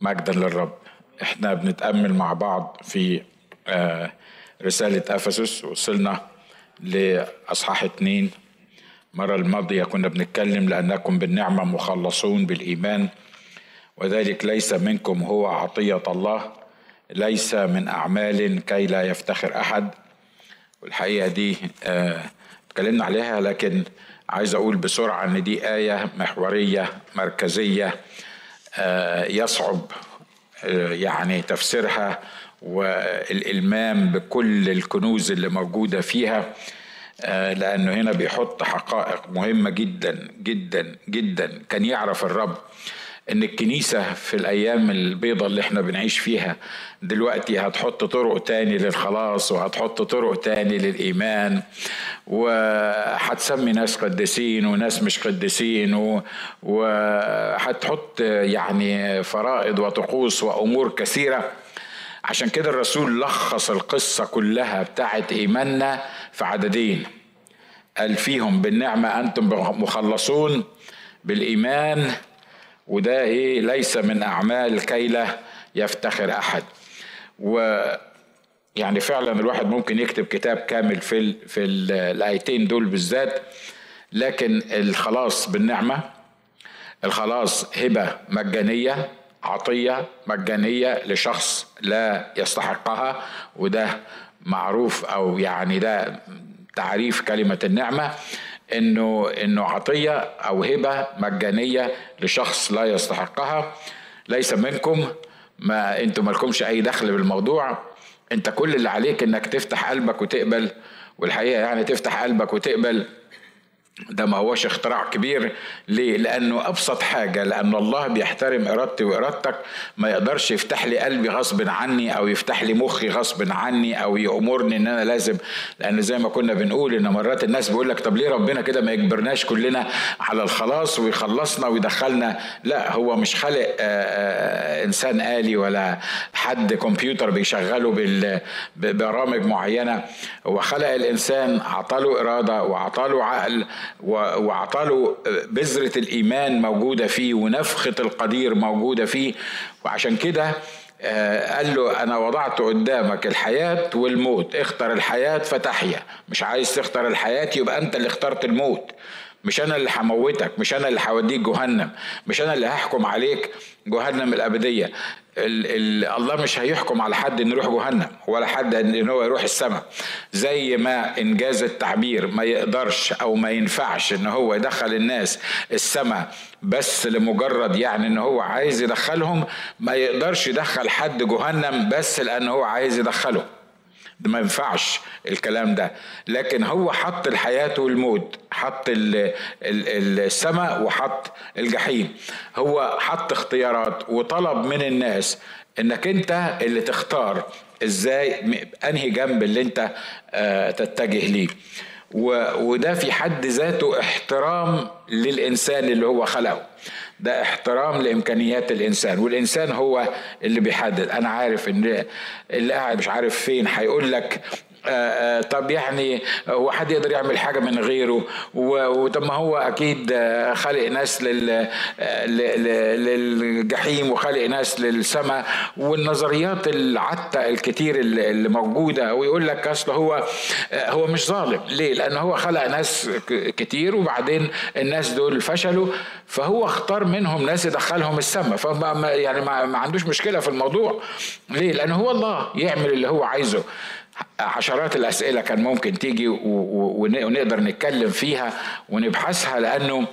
مجدا للرب. إحنا بنتأمل مع بعض في آه، رسالة أفسس وصلنا لأصحاح اتنين. المرة الماضية كنا بنتكلم لأنكم بالنعمة مخلصون بالإيمان وذلك ليس منكم هو عطية الله ليس من أعمال كي لا يفتخر أحد. والحقيقة دي آه، اتكلمنا عليها لكن عايز أقول بسرعة إن دي آية محورية مركزية. يصعب آه، يعني تفسيرها والإلمام بكل الكنوز اللي موجودة فيها آه، لأنه هنا بيحط حقائق مهمة جدا جدا جدا كان يعرف الرب. إن الكنيسة في الأيام البيضة اللي إحنا بنعيش فيها دلوقتي هتحط طرق تاني للخلاص وهتحط طرق تاني للإيمان وهتسمي ناس قديسين وناس مش قديسين وهتحط يعني فرائض وطقوس وأمور كثيرة. عشان كده الرسول لخص القصة كلها بتاعت إيماننا في عددين. قال فيهم بالنعمة أنتم مخلصون بالإيمان وده إيه ليس من أعمال كي لا يفتخر أحد. و يعني فعلا الواحد ممكن يكتب كتاب كامل في ال في ال الآيتين دول بالذات لكن الخلاص بالنعمة الخلاص هبة مجانية عطية مجانية لشخص لا يستحقها وده معروف أو يعني ده تعريف كلمة النعمة. إنه إنه عطية أو هبة مجانية لشخص لا يستحقها. ليس منكم ما أنتم مالكمش أي دخل بالموضوع. أنت كل اللي عليك إنك تفتح قلبك وتقبل والحقيقة يعني تفتح قلبك وتقبل ده ما هوش اختراع كبير. ليه؟ لأنه أبسط حاجة لأن الله بيحترم إرادتي وإرادتك. ما يقدرش يفتح لي قلبي غصب عني أو يفتح لي مخي غصب عني أو يأمرني إن أنا لازم. لأن زي ما كنا بنقول إن مرات الناس بيقول لك طب ليه ربنا كده ما يجبرناش كلنا على الخلاص ويخلصنا ويدخلنا؟ لا هو مش خالق إنسان آلي ولا حد كمبيوتر بيشغله ببرامج معينة. هو خلق الإنسان عطاله إرادة وعطاله عقل. وعطاله بذرة الإيمان موجودة فيه ونفخة القدير موجودة فيه. وعشان كده قال له أنا وضعت قدامك الحياة والموت اختر الحياة فتحيا. مش عايز تختار الحياة يبقى أنت اللي اخترت الموت. مش أنا اللي هموتك مش أنا اللي هوديك جهنم مش أنا اللي هحكم عليك جهنم الأبدية. ال ال الله مش هيحكم على حد إنه يروح جهنم ولا حد ان هو يروح السماء. زي ما إنجاز التعبير ما يقدرش أو ما ينفعش إن هو يدخل الناس السماء بس لمجرد يعني إن هو عايز يدخلهم ما يقدرش يدخل حد جهنم بس لأن هو عايز يدخله. ما ينفعش الكلام ده. لكن هو حط الحياة والموت حط السماء وحط الجحيم. هو حط اختيارات وطلب من الناس إنك أنت اللي تختار إزاي أنهي جنب اللي أنت تتجه ليه. وده في حد ذاته احترام للإنسان اللي هو خلقه. ده احترام لإمكانيات الإنسان والإنسان هو اللي بيحدد. أنا عارف إن اللي قاعد مش عارف فين هيقول لك طب يعني هو حد يقدر يعمل حاجة من غيره؟ وطب ما هو أكيد خالق ناس لل للجحيم وخالق ناس للسماء والنظريات العتة الكتير اللي موجودة ويقول لك أصل هو هو مش ظالم. ليه؟ لأن هو خلق ناس كتير وبعدين الناس دول فشلوا فهو اختار منهم ناس يدخلهم السماء. فما يعني ما عندوش مشكلة في الموضوع. ليه؟ لأن هو الله يعمل اللي هو عايزه. عشرات الأسئلة كان ممكن تيجي ونقدر نتكلم فيها ونبحثها لأنه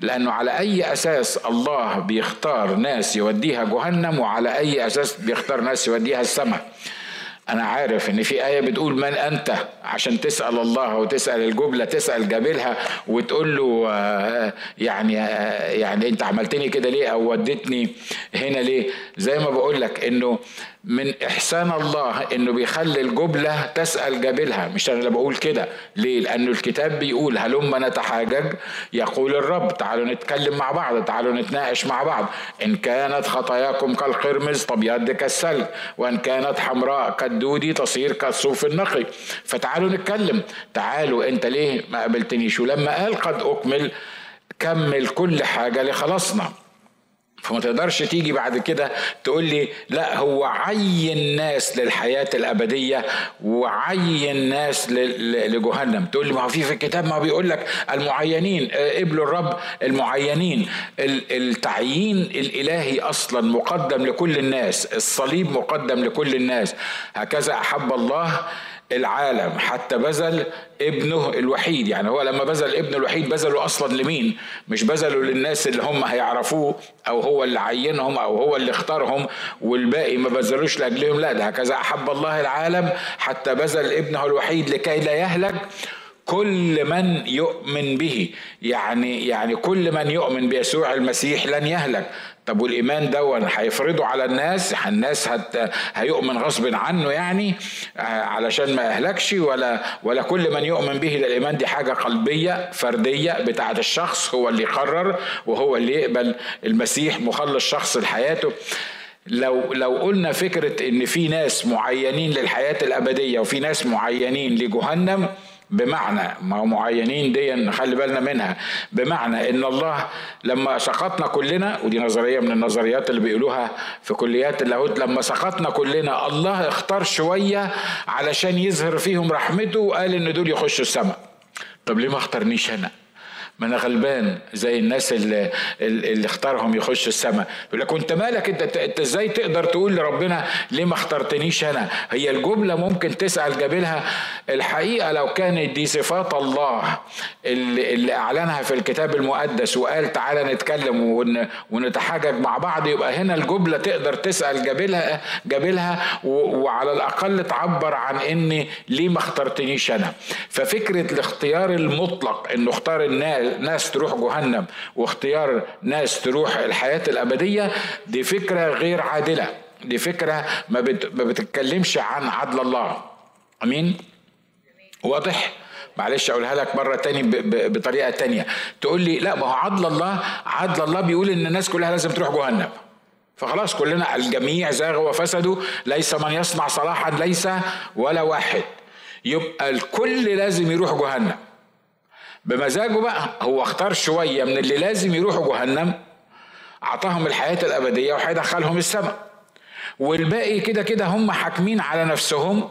لأنه على أي أساس الله بيختار ناس يوديها جهنم وعلى أي أساس بيختار ناس يوديها السماء أنا عارف إن في آية بتقول من أنت عشان تسأل الله وتسأل الجبلة تسأل جابلها وتقول له يعني يعني أنت عملتني كده ليه أو وديتني هنا ليه؟ زي ما بقول لك إنه من إحسان الله إنه بيخلي الجبلة تسأل جابلها. مش أنا اللي بقول كده. ليه؟ لأنه الكتاب بيقول هلما نتحاجج؟ يقول الرب. تعالوا نتكلم مع بعض. تعالوا نتناقش مع بعض. إن كانت خطاياكم كالقرمز تبيض كالثلج وإن كانت حمراء كالدودي تصير كالصوف النقي. فتعالوا نتكلم. تعالوا أنت ليه ما قابلتنيش؟ ولما قال قد أكمل كمل كل حاجة لخلاصنا فما تقدرش تيجي بعد كده تقول لي لا هو عين ناس للحياة الأبدية وعين ناس لجهنم. تقول لي ما هو في في الكتاب ما بيقول لك المعينين قبلوا الرب المعينين. التعيين الإلهي أصلا مقدم لكل الناس الصليب مقدم لكل الناس. هكذا أحب الله العالم حتى بذل ابنه الوحيد. يعني هو لما بذل ابنه الوحيد بذله أصلا لمين؟ مش بذله للناس اللي هم هيعرفوه أو هو اللي عينهم أو هو اللي اختارهم والباقي ما بذلوش لأجلهم. لا ده هكذا أحب الله العالم حتى بذل ابنه الوحيد لكي لا يهلك كل من يؤمن به. يعني يعني كل من يؤمن بيسوع المسيح لن يهلك. طب والإيمان دون هيفرضه على الناس؟ الناس هت هيؤمن غصب عنه يعني؟ آه، علشان ما يهلكش ولا ولا كل من يؤمن به الايمان دي حاجة قلبية فردية بتاعة الشخص هو اللي يقرر وهو اللي يقبل المسيح مخلص شخص لحياته. لو لو قلنا فكرة إن في ناس معينين للحياة الأبدية وفي ناس معينين لجهنم بمعنى ما معينين دي نخلي بالنا منها. بمعنى إن الله لما سقطنا كلنا ودي نظرية من النظريات اللي بيقولوها في كليات اللاهوت لما سقطنا كلنا الله اختار شوية علشان يظهر فيهم رحمته وقال إن دول يخشوا السماء. طب ليه ما اختارنيش أنا؟ ما أنا غلبان زي الناس اللي, اللي اختارهم يخش السماء. يقول لك انت مالك؟ أنت أنت إزاي تقدر تقول لربنا ليه ما اخترتنيش أنا؟ هي الجملة ممكن تسأل جابلها. الحقيقة لو كانت دي صفات الله اللي, اللي أعلنها في الكتاب المقدس وقال تعالى نتكلم ون ونتحاجج مع بعض يبقى هنا الجملة تقدر تسأل جابلها جابلها وعلى الأقل تعبر عن ان ليه ما اخترتنيش أنا. ففكرة الاختيار المطلق إنه اختار الناس ناس تروح جهنم واختيار ناس تروح الحياة الأبدية دي فكرة غير عادلة. دي فكرة ما, بت... ما بتتكلمش عن عدل الله. أمين؟ واضح؟ معلش أقولها لك مرة تاني. بطريقة تانية. تقول لي لا ما هو عدل الله عدل الله بيقول إن الناس كلها لازم تروح جهنم. فخلاص كلنا الجميع زاغوا وفسدوا ليس من يصنع صلاحا ليس ولا واحد. يبقى الكل لازم يروح جهنم. بمزاجه بقى هو اختار شوية من اللي لازم يروحوا جهنم أعطاهم الحياة الأبدية وهيدخلهم السماء. والباقي كده كده هم حاكمين على نفسهم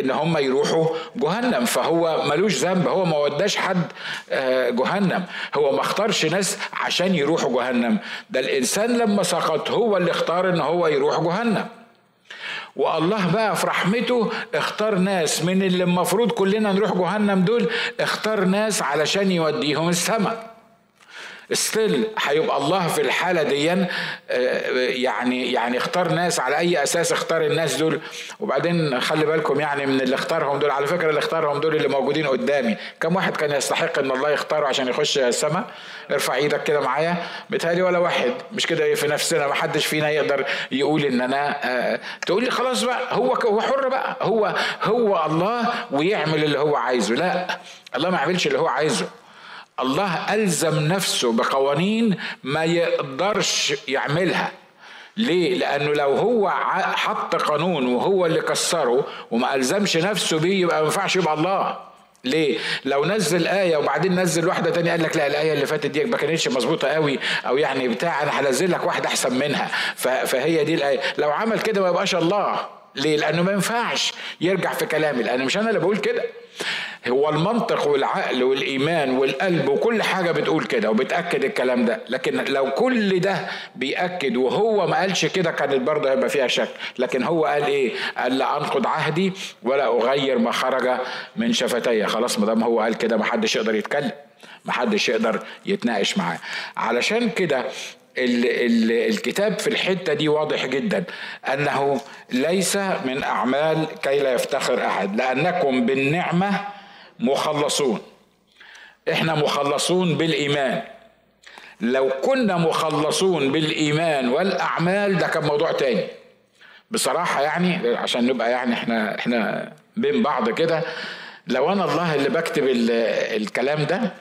إن هم يروحوا جهنم. فهو ملوش ذنب هو ما وداش حد آه، جهنم. هو ما اختارش ناس عشان يروحوا جهنم. ده الإنسان لما سقط هو اللي اختار إن هو يروح جهنم. والله بقى في رحمته اختار ناس من اللي المفروض كلنا نروح جهنم دول اختار ناس علشان يوديهم السماء. ستيل هيبقى الله في الحالة دي آه، يعني يعني اختار ناس على أي أساس اختار الناس دول. وبعدين خلي بالكم يعني من اللي اختارهم دول على فكرة اللي اختارهم دول اللي موجودين قدامي. كم واحد كان يستحق إن الله يختاره عشان يخش السماء؟ ارفع إيدك كده معايا. بتهيألي ولا واحد. مش كده في نفسنا ما حدش فينا يقدر يقول إن أنا آه تقول لي خلاص بقى هو هو حر بقى. هو هو الله ويعمل اللي هو عايزه. لا الله ما يعملش اللي هو عايزه. الله ألزم نفسه بقوانين ما يقدرش يعملها. ليه؟ لأنه لو هو حط قانون وهو اللي كسره وما ألزمش نفسه بيه يبقى ما ينفعش يبقى الله. ليه؟ لو نزل آية وبعدين نزل واحدة تانية قال لك لا الآية اللي فاتت دي ما كانتش مظبوطة قوي أو يعني بتاع أنا هنزل لك واحدة أحسن منها. فهي دي الآية. لو عمل كده ما يبقاش الله. ليه؟ لأنه ما ينفعش يرجع في كلامي لأن مش أنا اللي بقول كده. هو المنطق والعقل والإيمان والقلب وكل حاجة بتقول كده وبتأكد الكلام ده. لكن لو كل ده بيأكد وهو ما قالش كده كانت برضه هيبقى فيها شك. لكن هو قال إيه؟ قال لا أنقض عهدي ولا أغير ما خرج من شفتي خلاص ما دام هو قال كده ما حدش يقدر يتكلم ما حدش يقدر يتناقش معاه. علشان كده ال ال الكتاب في الحتة دي واضح جدا أنه ليس من أعمال كي لا يفتخر أحد لأنكم بالنعمة مخلصون. إحنا مخلصون بالإيمان. لو كنا مخلصون بالإيمان والأعمال ده كان موضوع تاني. بصراحة يعني عشان نبقى يعني إحنا إحنا بين بعض كده لو أنا الله اللي بكتب الكلام ده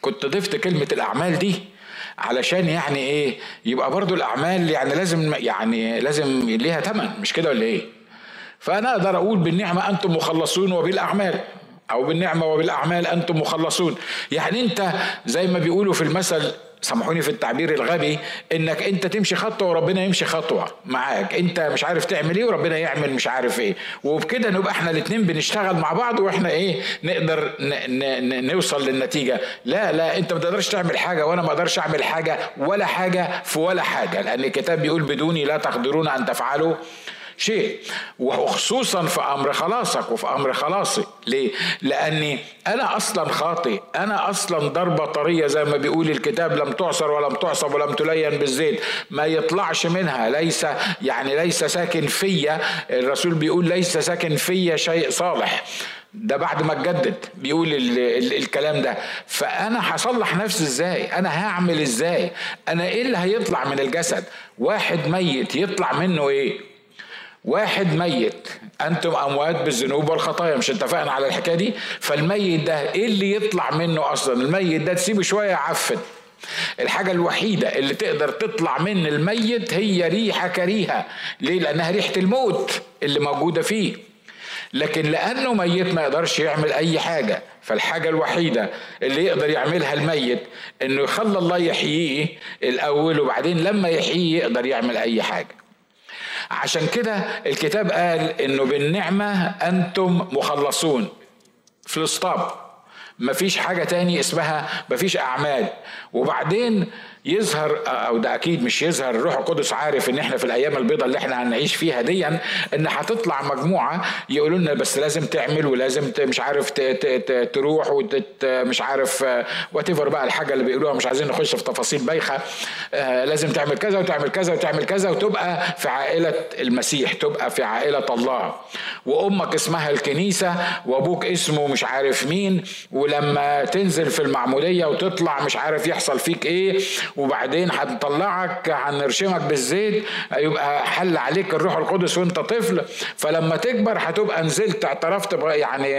كنت ضفت كلمة الأعمال دي علشان يعني إيه؟ يبقى برضو الأعمال يعني لازم يعني لازم ليها ثمن مش كده ولا إيه؟ فأنا أقدر أقول بالنعمة أنتم مخلصون وبالأعمال أو بالنعمة وبالأعمال أنتم مخلصون. يعني أنت زي ما بيقولوا في المثل سامحوني في التعبير الغبي إنك أنت تمشي خطوة وربنا يمشي خطوة. معاك. أنت مش عارف تعمل إيه وربنا يعمل مش عارف إيه. وبكده نبقى إحنا الاثنين بنشتغل مع بعض وإحنا إيه نقدر نوصل للنتيجة. لا لا أنت ما تقدرش تعمل حاجة وأنا ما أقدرش أعمل حاجة ولا حاجة في ولا حاجة لأن الكتاب بيقول بدوني لا تقدرون أن تفعلوا. شيء. وخصوصا في أمر خلاصك وفي أمر خلاصي. ليه؟ لأني أنا أصلا خاطئ. أنا أصلا ضربة طرية زي ما بيقول الكتاب لم تعصر ولم تعصب ولم تلين بالزيت. ما يطلعش منها. ليس يعني ليس ساكن فيا. الرسول بيقول ليس ساكن فيا شيء صالح. ده بعد ما اتجدد. بيقول ال ال الكلام ده. فأنا هصلح نفسي إزاي؟ أنا هعمل إزاي؟ أنا إيه اللي هيطلع من الجسد؟ واحد ميت يطلع منه إيه؟ واحد ميت. أنتم أموات بالذنوب والخطايا. مش اتفقنا على الحكاية دي؟ فالميت ده إيه اللي يطلع منه أصلا؟ الميت ده تسيبه شوية يعفن. الحاجة الوحيدة اللي تقدر تطلع من الميت هي ريحة كريهة. ليه؟ لأنها ريحة الموت اللي موجودة فيه. لكن لأنه ميت ما يقدرش يعمل أي حاجة. فالحاجة الوحيدة اللي يقدر يعملها الميت إنه يخلى الله يحييه الأول وبعدين لما يحييه يقدر يعمل أي حاجة. عشان كده الكتاب قال إنه بالنعمة أنتم مخلصون. في الاسطاب مفيش حاجة تاني اسمها مفيش أعمال. وبعدين يظهر أو ده أكيد مش يظهر الروح القدس عارف إن إحنا في الأيام البيضاء اللي إحنا هنعيش فيها دي إن هتطلع مجموعة يقولوا لنا بس لازم تعمل ولازم مش عارف تروح مش عارف وات بقى الحاجة اللي بيقولوها مش عايزين نخش في تفاصيل بايخة آه، لازم تعمل كذا وتعمل كذا وتعمل كذا وتبقى في عائلة المسيح تبقى في عائلة الله. وأمك اسمها الكنيسة وأبوك اسمه مش عارف مين ولما تنزل في المعمودية وتطلع مش عارف يحصل فيك إيه وبعدين هنطلعك هنرشمك بالزيت يبقى حل عليك الروح القدس وانت طفل. فلما تكبر هتبقى نزلت اعترفت يعني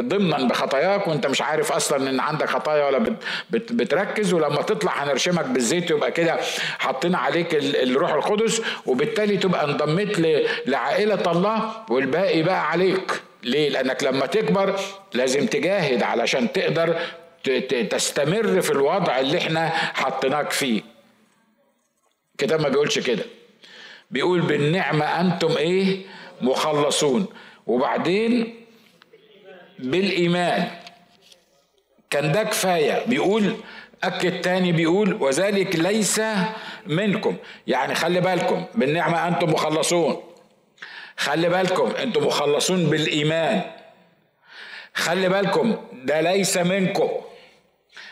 ضمنا بخطاياك وانت مش عارف أصلا إن عندك خطايا ولا بت بت بتركز. ولما تطلع هنرشمك بالزيت يبقى كده حطينا عليك الروح القدس. وبالتالي تبقى انضميت لعائلة الله. والباقي بقى عليك. ليه؟ لأنك لما تكبر لازم تجاهد علشان تقدر تستمر في الوضع اللي إحنا حطيناك فيه. كده ما بيقولش كده. بيقول بالنعمة أنتم إيه؟ مخلصون. وبعدين بالإيمان. كان ده كفاية. بيقول أكد تاني بيقول وذلك ليس منكم. يعني خلي بالكم بالنعمة أنتم مخلصون. خلي بالكم أنتم مخلصون بالإيمان. خلي بالكم ده ليس منكم.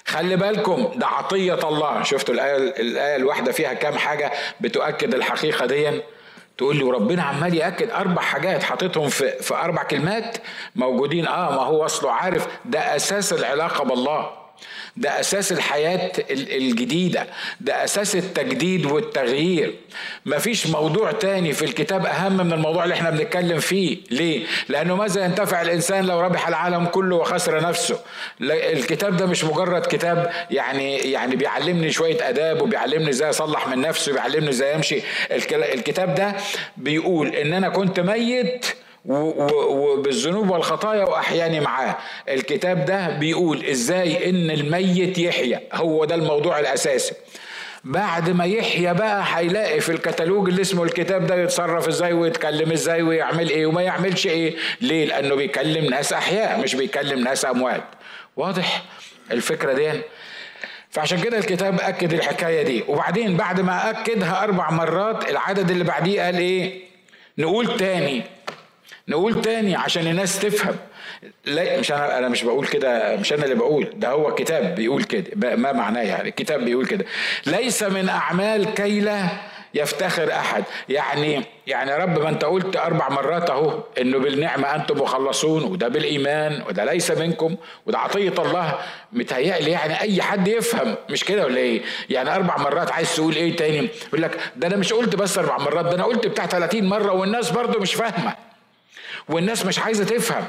خلي بالكم ده عطية الله. شفتوا الآية الآية الواحدة فيها كام حاجة بتؤكد الحقيقة دي؟ تقول لي وربنا عمال يأكد أربع حاجات حاططهم في في أربع كلمات موجودين. آه ما هو أصله عارف. ده أساس العلاقة بالله. ده أساس الحياة الجديدة ده أساس التجديد والتغيير. مفيش موضوع تاني في الكتاب أهم من الموضوع اللي إحنا بنتكلم فيه. ليه؟ لأنه ماذا ينتفع الإنسان لو ربح العالم كله وخسر نفسه؟ الكتاب ده مش مجرد كتاب يعني يعني بيعلمني شوية آداب وبيعلمني إزاي أصلح من نفسي وبيعلمني إزاي أمشي. الكتاب ده بيقول إن أنا كنت ميت وبالذنوب والخطايا وأحياني معاه. الكتاب ده بيقول إزاي إن الميت يحيا هو ده الموضوع الأساسي. بعد ما يحيا بقى هيلاقي في الكتالوج اللي اسمه الكتاب ده يتصرف إزاي ويتكلم إزاي ويعمل إيه وما يعملش إيه. ليه؟ لأنه بيكلم ناس أحياء مش بيكلم ناس أموات. واضح الفكرة دي؟ فعشان كده الكتاب أكد الحكاية دي. وبعدين بعد ما أكدها أربع مرات العدد اللي بعديه قال إيه؟ نقول تاني. نقول تاني عشان الناس تفهم. لا مش أنا أنا مش بقول كده مش أنا اللي بقول ده هو كتاب بيقول كده ما معناه يعني الكتاب بيقول كده. ليس من أعمال كي لا يفتخر أحد. يعني يعني يا رب ما أنت قلت أربع مرات أهو إنه بالنعمة أنتم مخلصون وده بالإيمان وده ليس منكم وده عطية الله. متهيألي يعني أي حد يفهم مش كده ولا إيه؟ يعني أربع مرات عايز تقول إيه تاني؟ يقول لك ده أنا مش قلت بس أربع مرات ده أنا قلت بتاع 30 مرة والناس برضو مش فاهمة. والناس مش عايزة تفهم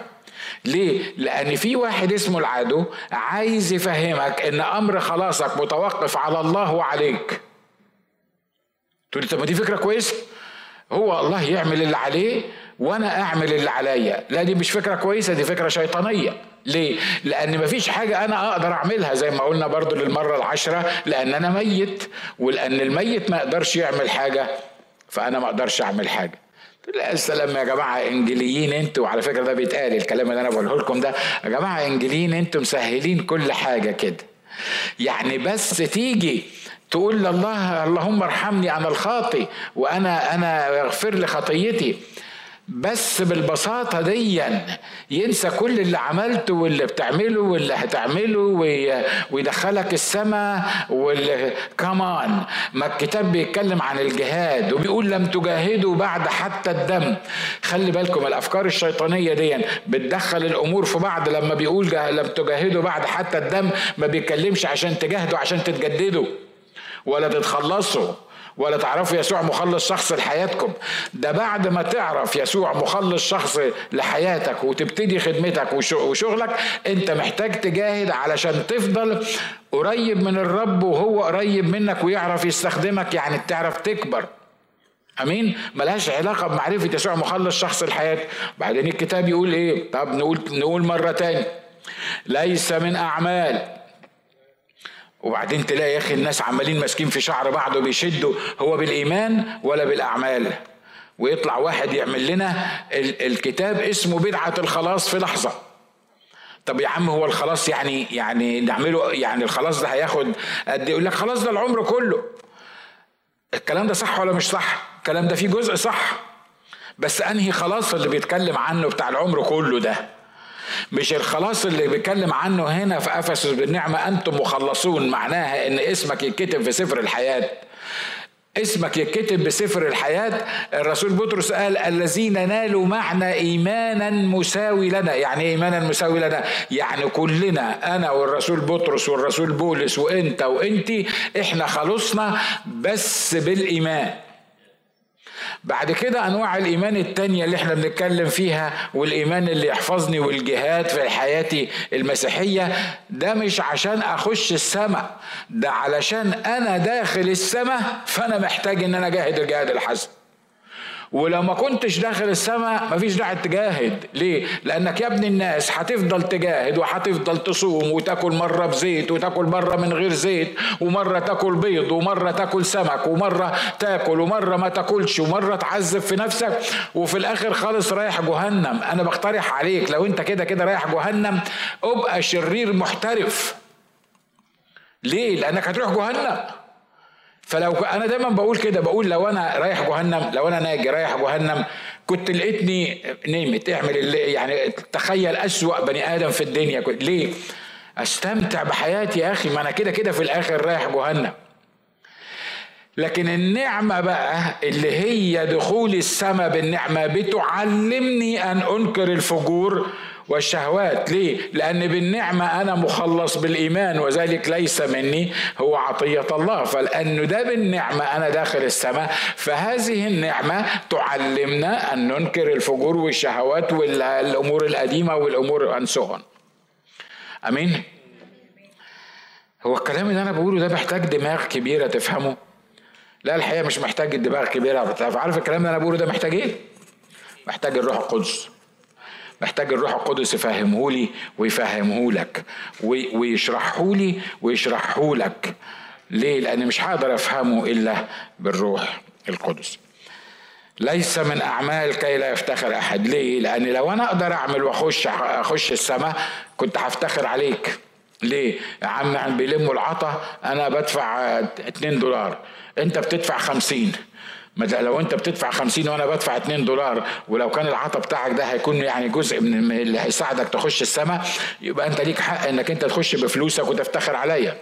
ليه؟ لأن في واحد اسمه العدو عايز يفهمك إن أمر خلاصك متوقف على الله وعليك. تقول طب ما دي فكرة كويسة. هو الله يعمل اللي عليه وأنا أعمل اللي عليا لا دي مش فكرة كويسة دي فكرة شيطانية ليه؟ لأن مفيش حاجة أنا أقدر أعملها زي ما قلنا برضو للمرة العشرة لأن أنا ميت ولأن الميت ما يقدرش يعمل حاجة فأنا ما أقدرش أعمل حاجة لا السلام يا جماعة إنجليين أنتوا وعلى فكرة ده بيتقال الكلام اللي أنا بقوله لكم ده. يا جماعة إنجليين أنتوا مسهلين كل حاجة كده. يعني بس تيجي تقول لله اللهم ارحمني أنا الخاطي وأنا أنا اغفر لي خطيتي بس بالبساطة دي ينسى كل اللي عملته واللي بتعمله واللي هتعمله ويدخلك السماء كمان ما الكتاب بيتكلم عن الجهاد وبيقول لم تجاهدوا بعد حتى الدم. خلي بالكم الأفكار الشيطانية دي بتدخل الأمور في بعض لما بيقول لم تجاهدوا بعد حتى الدم ما بيتكلمش عشان تجاهدوا عشان تتجددوا ولا تتخلصوا. ولا تعرفوا يسوع مخلص شخص لحياتكم؟ ده بعد ما تعرف يسوع مخلص شخص لحياتك وتبتدي خدمتك وشغلك انت محتاج تجاهد علشان تفضل قريب من الرب وهو قريب منك ويعرف يستخدمك يعني تعرف تكبر. آمين؟ ملهاش علاقة بمعرفة يسوع مخلص شخص الحياة بعدين الكتاب يقول إيه؟ طب نقول نقول مرة تاني. ليس من أعمال. وبعدين تلاقي يا أخي الناس عمالين ماسكين في شعر بعض وبيشدوا هو بالإيمان ولا بالأعمال. ويطلع واحد يعمل لنا الكتاب اسمه بدعة الخلاص في لحظة. طب يا عم هو الخلاص يعني يعني نعمله يعني الخلاص ده هياخد قد يقول لك خلاص ده العمر كله. الكلام ده صح ولا مش صح؟ الكلام ده فيه جزء صح. بس أنهي خلاص اللي بيتكلم عنه بتاع العمر كله ده؟ مش الخلاص اللي بيتكلم عنه هنا في أفسس بالنعمة أنتم مخلصون معناها إن اسمك يتكتب في سفر الحياة. اسمك يتكتب بسفر الحياة. الرسول بطرس قال الذين نالوا معنا إيمانا مساوي لنا يعني إيمانا مساوي لنا يعني كلنا أنا والرسول بطرس والرسول بولس وإنت وإنتي إحنا خلصنا بس بالإيمان. بعد كده أنواع الإيمان التانية اللي إحنا بنتكلم فيها والإيمان اللي يحفظني والجهاد في حياتي المسيحية ده مش عشان أخش السماء ده علشان أنا داخل السماء فأنا محتاج إن أنا أجاهد الجهاد الحسن ولو ما كنتش داخل السماء مفيش داعي تجاهد. ليه؟ لأنك يا ابن الناس هتفضل تجاهد وهتفضل تصوم وتاكل مرة بزيت وتاكل مرة من غير زيت ومرة تاكل بيض ومرة تاكل سمك ومرة تاكل ومرة ما تاكلش ومرة تعذب في نفسك وفي الآخر خالص رايح جهنم. أنا بقترح عليك لو أنت كده كده رايح جهنم أبقى شرير محترف. ليه؟ لأنك هتروح جهنم. فلو أنا دايما بقول كده بقول لو أنا رايح جهنم لو أنا ناجي رايح جهنم كنت لقيتني نمت اعمل اللي يعني تخيل أسوأ بني آدم في الدنيا. ليه؟ أستمتع بحياتي يا أخي ما أنا كده كده في الآخر رايح جهنم. لكن النعمة بقى اللي هي دخول السماء بالنعمة بتعلمني أن أنكر الفجور والشهوات. ليه؟ لأن بالنعمة أنا مخلص بالإيمان وذلك ليس مني هو عطية الله. فلأنه ده بالنعمة أنا داخل السماء فهذه النعمة تعلمنا أن ننكر الفجور والشهوات والأمور القديمة والأمور أنسوهن أمين؟ هو الكلام اللي أنا بقوله ده محتاج دماغ كبيرة تفهمه؟ لا الحقيقة مش محتاج الدماغ كبيرة عارف الكلام اللي أنا بقوله ده محتاج إيه؟ محتاج الروح القدس. محتاج الروح القدس يفهمه لي ويفهمه لك ويشرحه لي ويشرحه لك ليه؟ لأن مش هقدر أفهمه إلا بالروح القدس. ليس من أعمال كي لا يفتخر أحد. ليه؟ لأن لو أنا أقدر أعمل وأخش أخش السماء كنت هفتخر عليك. ليه؟ يا عم بيلموا العطا أنا بدفع 2 دولار. أنت بتدفع 50 لو انت بتدفع 50 وأنا بدفع 2 دولار ولو كان العطا بتاعك ده هيكون يعني جزء من اللي هيساعدك تخش السماء يبقى انت ليك حق انك انت تخش بفلوسك وتفتخر عليا.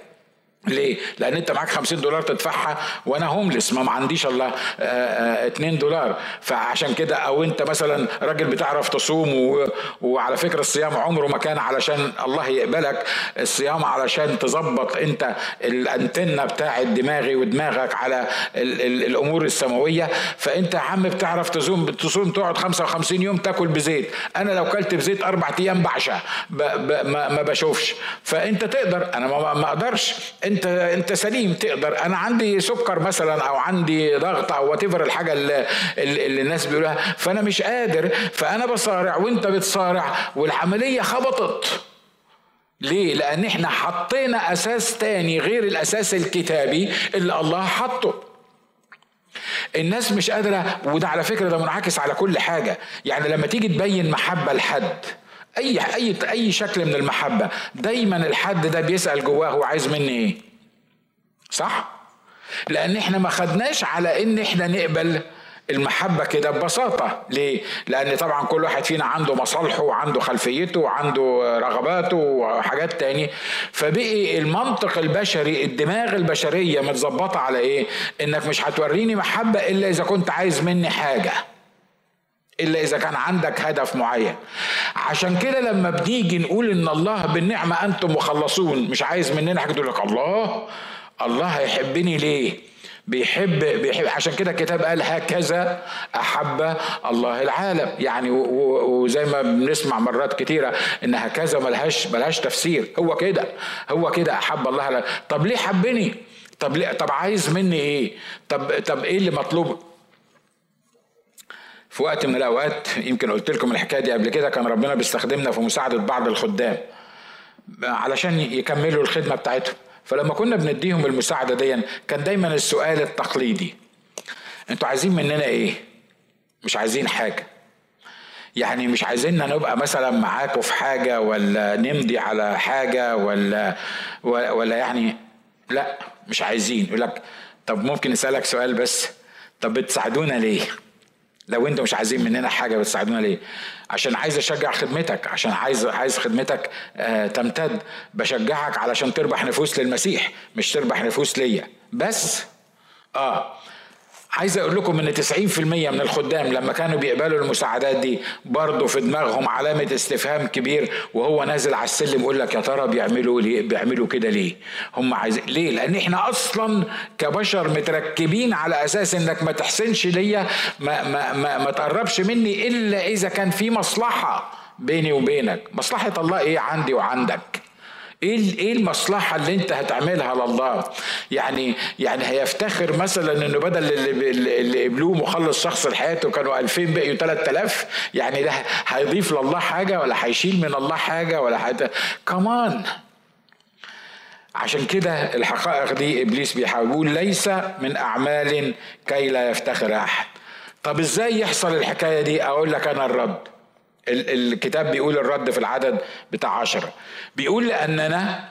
ليه؟ لأن أنت معاك 50 دولار تدفعها وأنا هوملس ما عنديش إلا 2 دولار. فعشان كده أو أنت مثلا راجل بتعرف تصوم و... وعلى فكرة الصيام عمره ما كان علشان الله يقبلك. الصيام علشان تظبط أنت الأنتنة بتاع دماغي ودماغك على ال... ال... الأمور السماوية. فأنت يا عم بتعرف تصوم تصوم تقعد 55 يوم تاكل بزيت. أنا لو كلت بزيت أربع أيام بعشى ب... ب... ما... ما بشوفش. فأنت تقدر. أنا ما, ما أقدرش. انت انت سليم تقدر. أنا عندي سكر مثلا أو عندي ضغط أو وات الحاجة اللي, اللي الناس بيقولوها. فأنا مش قادر. فأنا بصارع وأنت بتصارع والعملية خبطت. ليه؟ لأن إحنا حطينا أساس تاني غير الأساس الكتابي اللي الله حطه. الناس مش قادرة. وده على فكرة ده منعكس على كل حاجة، يعني لما تيجي تبين محبة لحد أي أي أي شكل من المحبة دايما الحد ده بيسأل جواه هو عايز مني إيه؟ صح؟ لأن إحنا ما خدناش على إن إحنا نقبل المحبة كده ببساطة ليه؟ لأن طبعا كل واحد فينا عنده مصالحه وعنده خلفيته وعنده رغباته وحاجات تاني فبقي المنطق البشري الدماغ البشرية متظبطة على إيه؟ إنك مش هتوريني محبة إلا إذا كنت عايز مني حاجة إلا إذا كان عندك هدف معين. عشان كده لما بنيجي نقول إن الله بالنعمة أنتم مخلصون مش عايز مننا حاجة تقول لك الله؟ الله هيحبني ليه؟ بيحب بيحب. عشان كده الكتاب قال هكذا أحب الله العالم. يعني وزي ما بنسمع مرات كتيرة إن هكذا ملهاش ملهاش تفسير. هو كده هو كده أحب الله العالم. طب ليه حبني؟ طب ليه طب عايز مني إيه؟ طب طب إيه اللي مطلوب؟ في وقت من الأوقات يمكن قلت لكم الحكاية دي قبل كده كان ربنا بيستخدمنا في مساعدة بعض الخدام علشان يكملوا الخدمة بتاعتهم. فلما كنا بنديهم المساعدة دي كان دايما السؤال التقليدي أنتوا عايزين مننا إيه؟ مش عايزين حاجة. يعني مش عايزيننا نبقى مثلا معاكم في حاجة ولا نمضي على حاجة ولا ولا يعني لا مش عايزين. يقول لك طب ممكن نسألك سؤال بس؟ طب بتساعدونا ليه؟ لو أنتوا مش عايزين مننا حاجة بتساعدونا ليه؟ عشان عايز أشجع خدمتك عشان عايز عايز خدمتك آه تمتد. بشجعك علشان تربح نفوس للمسيح مش تربح نفوس ليا. بس آه عايز أقول لكم إن 90% من الخدام لما كانوا بيقبلوا المساعدات دي برضه في دماغهم علامة استفهام كبير وهو نازل على السلم يقول لك يا ترى بيعملوا ليه بيعملوا كده ليه؟ هم عايزين ليه؟ لأن إحنا أصلا كبشر متركبين على أساس إنك ما تحسنش ليا ما ما ما, ما تقربش مني إلا إذا كان في مصلحة بيني وبينك. مصلحة الله إيه؟ عندي وعندك. إيه إيه المصلحة اللي أنت هتعملها لله يعني يعني هيفتخر مثلا إنه بدل اللي, اللي قبلوه مخلص شخص لحياته كانوا 2000 بقيوا 3000 يعني ده هيضيف لله حاجة ولا هيشيل من الله حاجة ولا حاجة؟ كمان عشان كده الحقائق دي إبليس بيحاول ليس من أعمال كي لا يفتخر أحد. طب إزاي يحصل الحكاية دي؟ أقول لك أنا الرد. الكتاب بيقول الرد في العدد بتاع عشرة. بيقول لأننا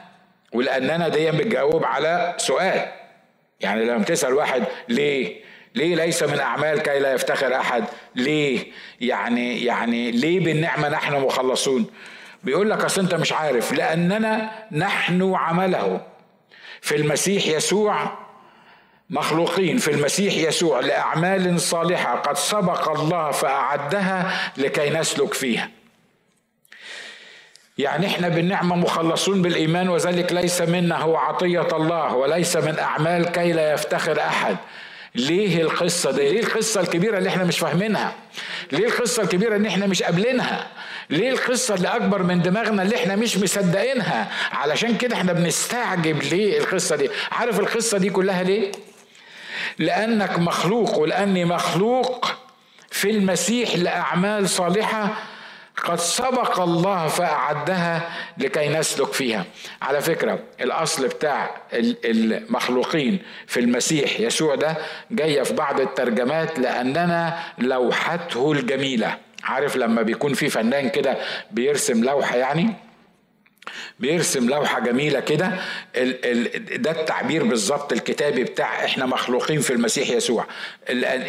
ولأننا دي بتجاوب على سؤال. يعني لما تسأل واحد ليه؟ ليه ليس من أعمال كي لا يفتخر أحد؟ ليه؟ يعني يعني ليه بالنعمة نحن مخلصون؟ بيقول لك أصل أنت مش عارف لأننا نحن عمله. في المسيح يسوع مخلوقين في المسيح يسوع لأعمال صالحة. قد سبق الله فأعدها لكي نسلك فيها. يعني إحنا بالنعمة مخلصون بالإيمان وذلك ليس منا هو عطية الله وليس من أعمال كي لا يفتخر أحد. ليه القصة دي؟ ليه القصة الكبيرة اللي إحنا مش فاهمينها؟ ليه القصة الكبيرة اللي إحنا مش قابلينها؟ ليه القصة اللي أكبر من دماغنا اللي إحنا مش مصدقينها؟ علشان كده إحنا بنستعجب ليه القصة دي؟ عارف القصة دي كلها ليه؟ لأنك مخلوق ولأني مخلوق في المسيح لأعمال صالحة قد سبق الله فأعدها لكي نسلك فيها. على فكرة الأصل بتاع المخلوقين في المسيح يسوع ده جاية في بعض الترجمات لأننا لوحته الجميلة. عارف لما بيكون في فنان كده بيرسم لوحة يعني؟ بيرسم لوحة جميلة كده. ده التعبير بالظبط الكتابي بتاع إحنا مخلوقين في المسيح يسوع.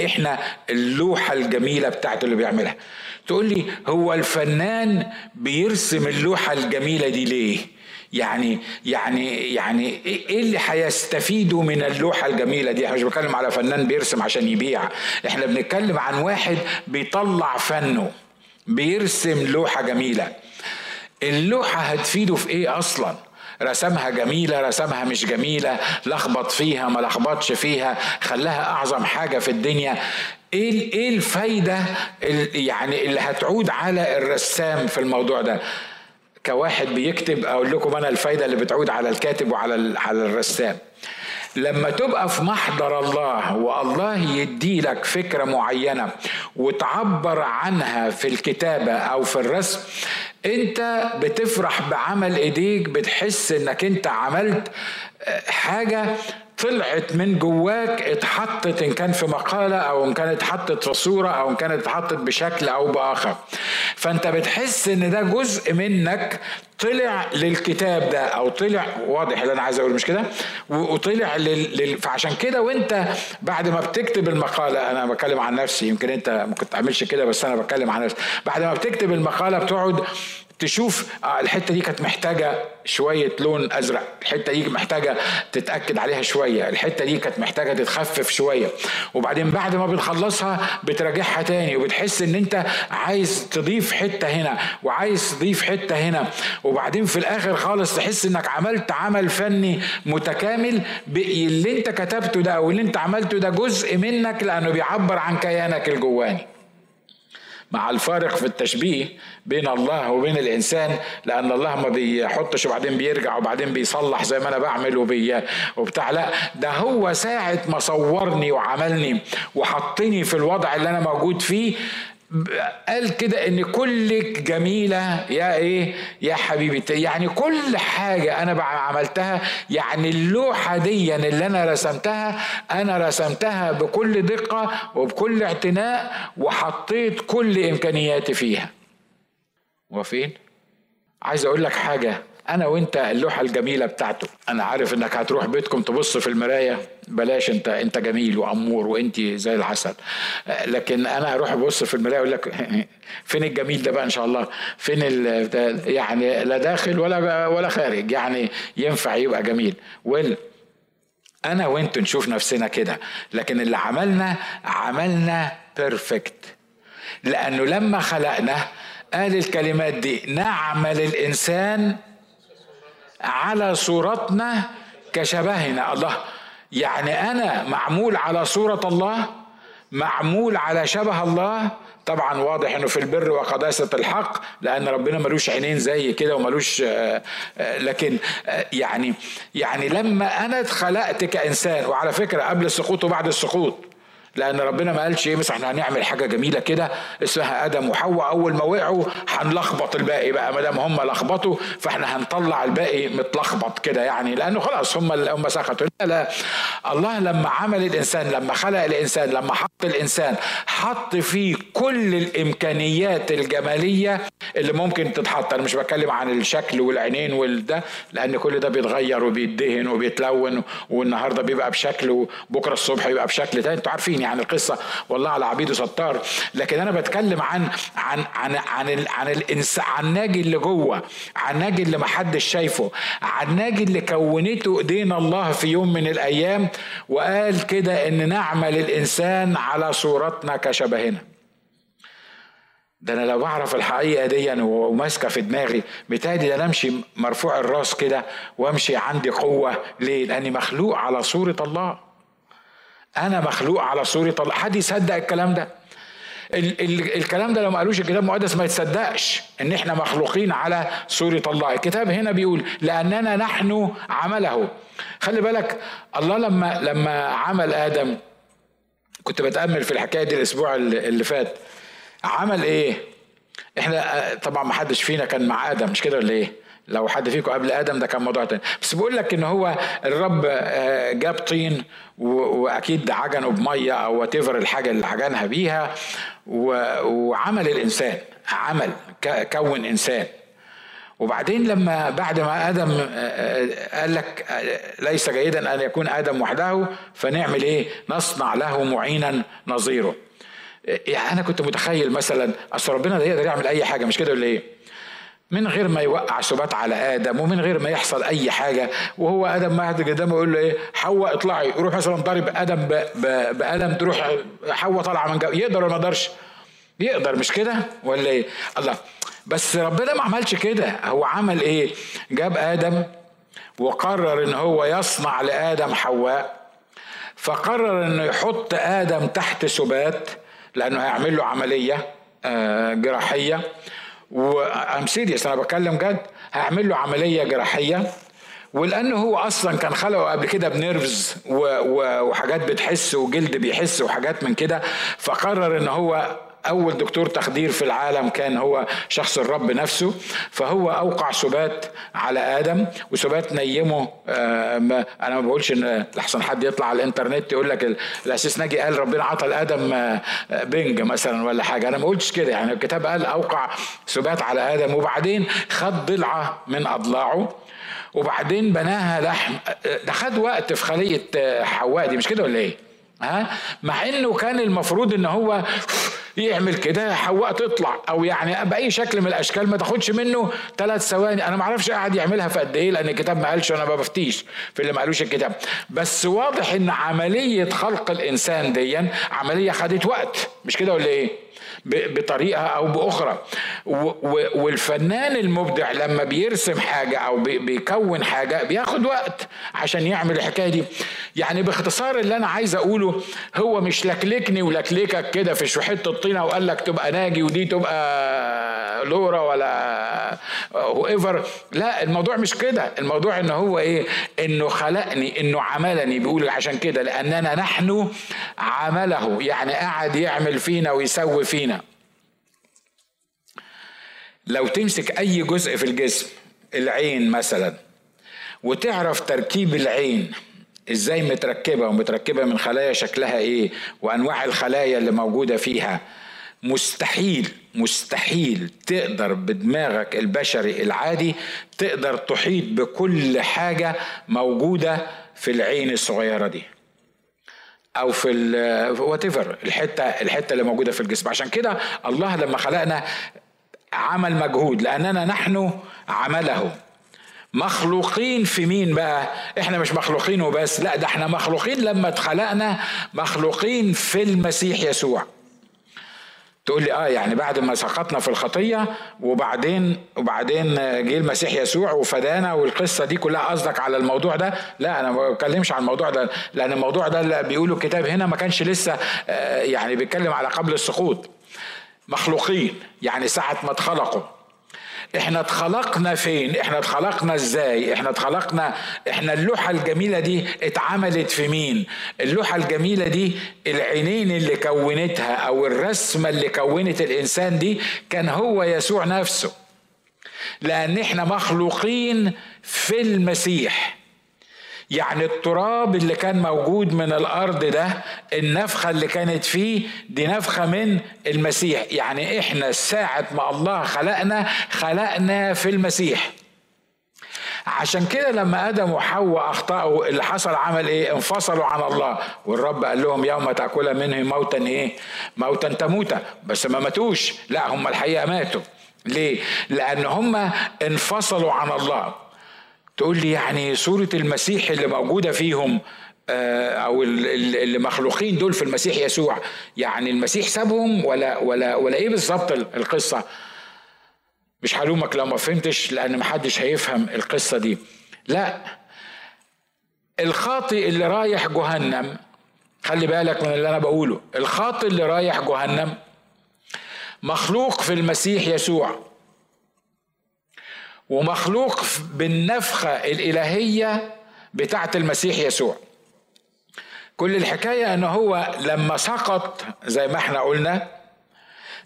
إحنا اللوحة الجميلة بتاعت اللي بيعملها. تقول لي هو الفنان بيرسم اللوحة الجميلة دي ليه؟ يعني يعني يعني إيه اللي هيستفيدوا من اللوحة الجميلة دي؟ إحنا مش بنتكلم على فنان بيرسم عشان يبيع. إحنا بنتكلم عن واحد بيطلع فنه بيرسم لوحة جميلة. اللوحة هتفيده في إيه أصلا؟ رسمها جميلة رسمها مش جميلة لخبط فيها ما لخبطش فيها خلاها أعظم حاجة في الدنيا. إيه إيه الفايدة يعني اللي هتعود على الرسام في الموضوع ده؟ كواحد بيكتب أقول لكم أنا الفايدة اللي بتعود على الكاتب وعلى على الرسام. لما تبقى في محضر الله والله يدي لك فكرة معينة وتعبر عنها في الكتابة أو في الرسم أنت بتفرح بعمل إيديك بتحس إنك أنت عملت حاجة طلعت من جواك اتحطت إن كان في مقالة أو إن كانت اتحطت في صورة أو إن كانت اتحطت بشكل أو بآخر. فأنت بتحس إن ده جزء منك طلع للكتاب ده أو طلع واضح اللي أنا عايز أقول مش كده؟ وطلع لل... لل... فعشان كده وأنت بعد ما بتكتب المقالة أنا بتكلم عن نفسي يمكن أنت ممكن تعملش كده بس أنا بتكلم عن نفسي. بعد ما بتكتب المقالة بتقعد تشوف آه الحتة دي كانت محتاجة شوية لون أزرق الحتة دي محتاجة تتأكد عليها شوية الحتة دي كانت محتاجة تتخفف شوية. وبعدين بعد ما بتخلصها بتراجعها تاني وبتحس إن أنت عايز تضيف حتة هنا وعايز تضيف حتة هنا. وبعدين في الآخر خالص تحس إنك عملت عمل فني متكامل اللي أنت كتبته ده أو اللي أنت عملته ده جزء منك لأنه بيعبر عن كيانك الجواني. مع الفارق في التشبيه بين الله وبين الإنسان لأن الله ما بيحطش وبعدين بيرجع وبعدين بيصلح زي ما أنا بعمل وبي وبتاع. لا ده هو ساعة ما صورني وعملني وحطني في الوضع اللي أنا موجود فيه قال كده إن كلك جميلة يا إيه؟ يا حبيبتي يعني كل حاجة أنا عملتها يعني اللوحة دي اللي أنا رسمتها أنا رسمتها بكل دقة وبكل اعتناء وحطيت كل إمكانياتي فيها. وفين عايز أقول لك حاجة. أنا وأنت اللوحة الجميلة بتاعته. أنا عارف إنك هتروح بيتكم تبص في المراية. بلاش انت انت جميل وأمور وانت زي العسل. لكن أنا هروح أبص في المرايه أقول لك فين الجميل ده بقى إن شاء الله؟ فين يعني لا داخل ولا ولا خارج. يعني ينفع يبقى جميل. وال أنا وانت نشوف نفسنا كده. لكن اللي عملنا عملنا بيرفكت لأنه لما خلقنا قال الكلمات دي نعمل الإنسان على صورتنا كشبهنا. الله يعني أنا معمول على صورة الله معمول على شبه الله. طبعا واضح إنه في البر وقداسة الحق لأن ربنا ملوش عينين زي كده وملوش لكن يعني يعني لما أنا اتخلقت كإنسان وعلى فكرة قبل السقوط وبعد السقوط لأن ربنا ما قالش إيه مثلا إحنا هنعمل حاجة جميلة كده اسمها آدم وحواء. أول ما وقعوا هنلخبط الباقي بقى ما دام هم لخبطوا فإحنا هنطلع الباقي متلخبط كده يعني. لأنه خلاص هم هم سكتوا لا لا. الله لما عمل الإنسان لما خلق الإنسان لما حط الإنسان حط فيه كل الإمكانيات الجمالية اللي ممكن تتحط. أنا مش بتكلم عن الشكل والعينين والده لأن كل ده بيتغير وبيدهن وبيتلون والنهاردة بيبقى بشكل وبكرة الصبح يبقى بشكل تاني. أنتوا عارفين يعني القصة. والله على عبيده ستار. لكن أنا بتكلم عن عن عن عن عن الانسان عن ناجي اللي جوه. عن ناجي اللي محدش شايفه. عن ناجي اللي كونته ايدينا الله في يوم من الأيام وقال كده إن نعمل الإنسان على صورتنا كشبهنا. ده أنا لو أعرف الحقيقة دي وماسكة في دماغي بتهيألي أنا أمشي مرفوع الراس كده وأمشي عندي قوة. ليه؟ لأني مخلوق على صورة الله. أنا مخلوق على صورة الله حد يصدق الكلام ده؟ ال- ال- الكلام ده لو ما قالوش الكتاب المقدس ما يتصدقش إن إحنا مخلوقين على صورة الله الكتاب هنا بيقول لأننا نحن عمله. خلي بالك الله لما لما عمل آدم كنت بتأمل في الحكاية دي الأسبوع اللي فات. عمل إيه؟ إحنا طبعا ما حدش فينا كان مع آدم مش كده ولا إيه؟ لو حد فيكم قبل آدم ده كان موضوع تاني. بس بقول لك إن هو الرب جاب طين وأكيد عجنه بمية أو وات الحاجة اللي عجنها بيها وعمل الإنسان عمل كون إنسان. وبعدين لما بعد ما آدم قال لك ليس جيدا أن يكون آدم وحده فنعمل إيه؟ نصنع له معينا نظيره. يعني أنا كنت متخيل مثلا أصل ربنا ده يقدر يعمل أي حاجة مش كده ولا إيه؟ من غير ما يوقع سبات على آدم ومن غير ما يحصل أي حاجة. وهو آدم ما قدامه يقول له إيه؟ حواء اطلعي يروح مثلا ضارب آدم بآدم تروح حواء طالعة من جو يقدر ولا ما يقدرش؟ يقدر مش كده ولا إيه؟ الله. بس ربنا ما عملش كده. هو عمل إيه؟ جاب آدم وقرر إن هو يصنع لآدم حواء فقرر إنه يحط آدم تحت سبات لأنه هيعمل له عملية جراحية. و I'm serious أنا بتكلم جد هعمل له عملية جراحية. ولأنه هو أصلا كان خلقه قبل كده ب nerves وحاجات بتحس وجلد بيحس وحاجات من كده فقرر إن هو أول دكتور تخدير في العالم كان هو شخص الرب نفسه فهو أوقع سبات على آدم وسبات نيمه آه، أنا ما بقولش إن لحسن حد يطلع على الإنترنت يقول لك الأسيس ناجي قال ربنا عطى لآدم آه، بنج مثلا ولا حاجة. أنا ما قلتش كده يعني الكتاب قال أوقع سبات على آدم وبعدين خد ضلعة من أضلاعه وبعدين بناها لحم. ده خد وقت في خلية حواء دي مش كده ولا إيه؟ ها؟ مع إنه كان المفروض إن هو يعمل كده حواء تطلع. أو يعني بأي شكل من الأشكال ما تاخدش منه ثلاث ثواني. أنا ما أعرفش قاعد يعملها في قد إيه لأن الكتاب ما قالش أنا ما بفتيش في اللي ما قالوش الكتاب. بس واضح إن عملية خلق الإنسان دي عملية خدت وقت. مش كده ولا إيه؟ بطريقة أو بأخرى. والفنان المبدع لما بيرسم حاجة أو بيكون حاجة بياخد وقت عشان يعمل الحكاية دي. يعني باختصار اللي أنا عايز أقوله هو مش لكلكني ولكلكك كده في شو حتة طينه وقال لك تبقى ناجي ودي تبقى لورا ولا ايفر لا الموضوع مش كده. الموضوع إن هو إيه؟ إنه خلقني إنه عملني بيقول عشان كده. لأننا نحن عمله. يعني قاعد يعمل فينا ويسوي فينا. لو تمسك أي جزء في الجسم العين مثلا وتعرف تركيب العين إزاي متركبة ومتركبة من خلايا شكلها إيه وأنواع الخلايا اللي موجودة فيها مستحيل مستحيل تقدر بدماغك البشري العادي تقدر تحيط بكل حاجة موجودة في العين الصغيرة دي أو في وات الحتة الحتة اللي موجودة في الجسم. عشان كده الله لما خلقنا عمل مجهود لأننا نحن عمله. مخلوقين في مين بقى؟ إحنا مش مخلوقين وبس لا ده إحنا مخلوقين لما اتخلقنا مخلوقين في المسيح يسوع. تقول لي آه يعني بعد ما سقطنا في الخطية وبعدين وبعدين جه المسيح يسوع وفدانا والقصة دي كلها قصدك على الموضوع ده؟ لا أنا ما بتكلمش عن الموضوع ده لأن الموضوع ده اللي بيقوله الكتاب هنا ما كانش لسه آه يعني بيتكلم على قبل السقوط. مخلوقين يعني ساعة ما اتخلقوا. إحنا اتخلقنا فين؟ إحنا اتخلقنا إزاي؟ إحنا اتخلقنا إحنا اللوحة الجميلة دي اتعملت في مين؟ اللوحة الجميلة دي العينين اللي كونتها أو الرسمة اللي كونت الإنسان دي كان هو يسوع نفسه. لأن إحنا مخلوقين في المسيح. يعني التراب اللي كان موجود من الأرض ده النفخة اللي كانت فيه دي نفخة من المسيح. يعني إحنا ساعة ما الله خلقنا خلقنا في المسيح. عشان كده لما آدم وحواء أخطأوا اللي حصل عمل إيه؟ انفصلوا عن الله. والرب قال لهم يوم تأكل منه موتا إيه؟ موتا تموتا بس ما ماتوش. لا هم الحقيقة ماتوا. ليه؟ لأن هم انفصلوا عن الله. تقول لي يعني صورة المسيح اللي موجودة فيهم آه، أو اللي مخلوقين دول في المسيح يسوع. يعني المسيح سابهم ولا ولا ولا إيه بالظبط القصة؟ مش هلومك لو ما فهمتش لأن محدش هيفهم القصة دي. لا الخاطئ اللي رايح جهنم خلي بالك من اللي أنا بقوله الخاطئ اللي رايح جهنم مخلوق في المسيح يسوع. ومخلوق بالنفخة الإلهية بتاعة المسيح يسوع. كل الحكاية أنه هو لما سقط زي ما إحنا قلنا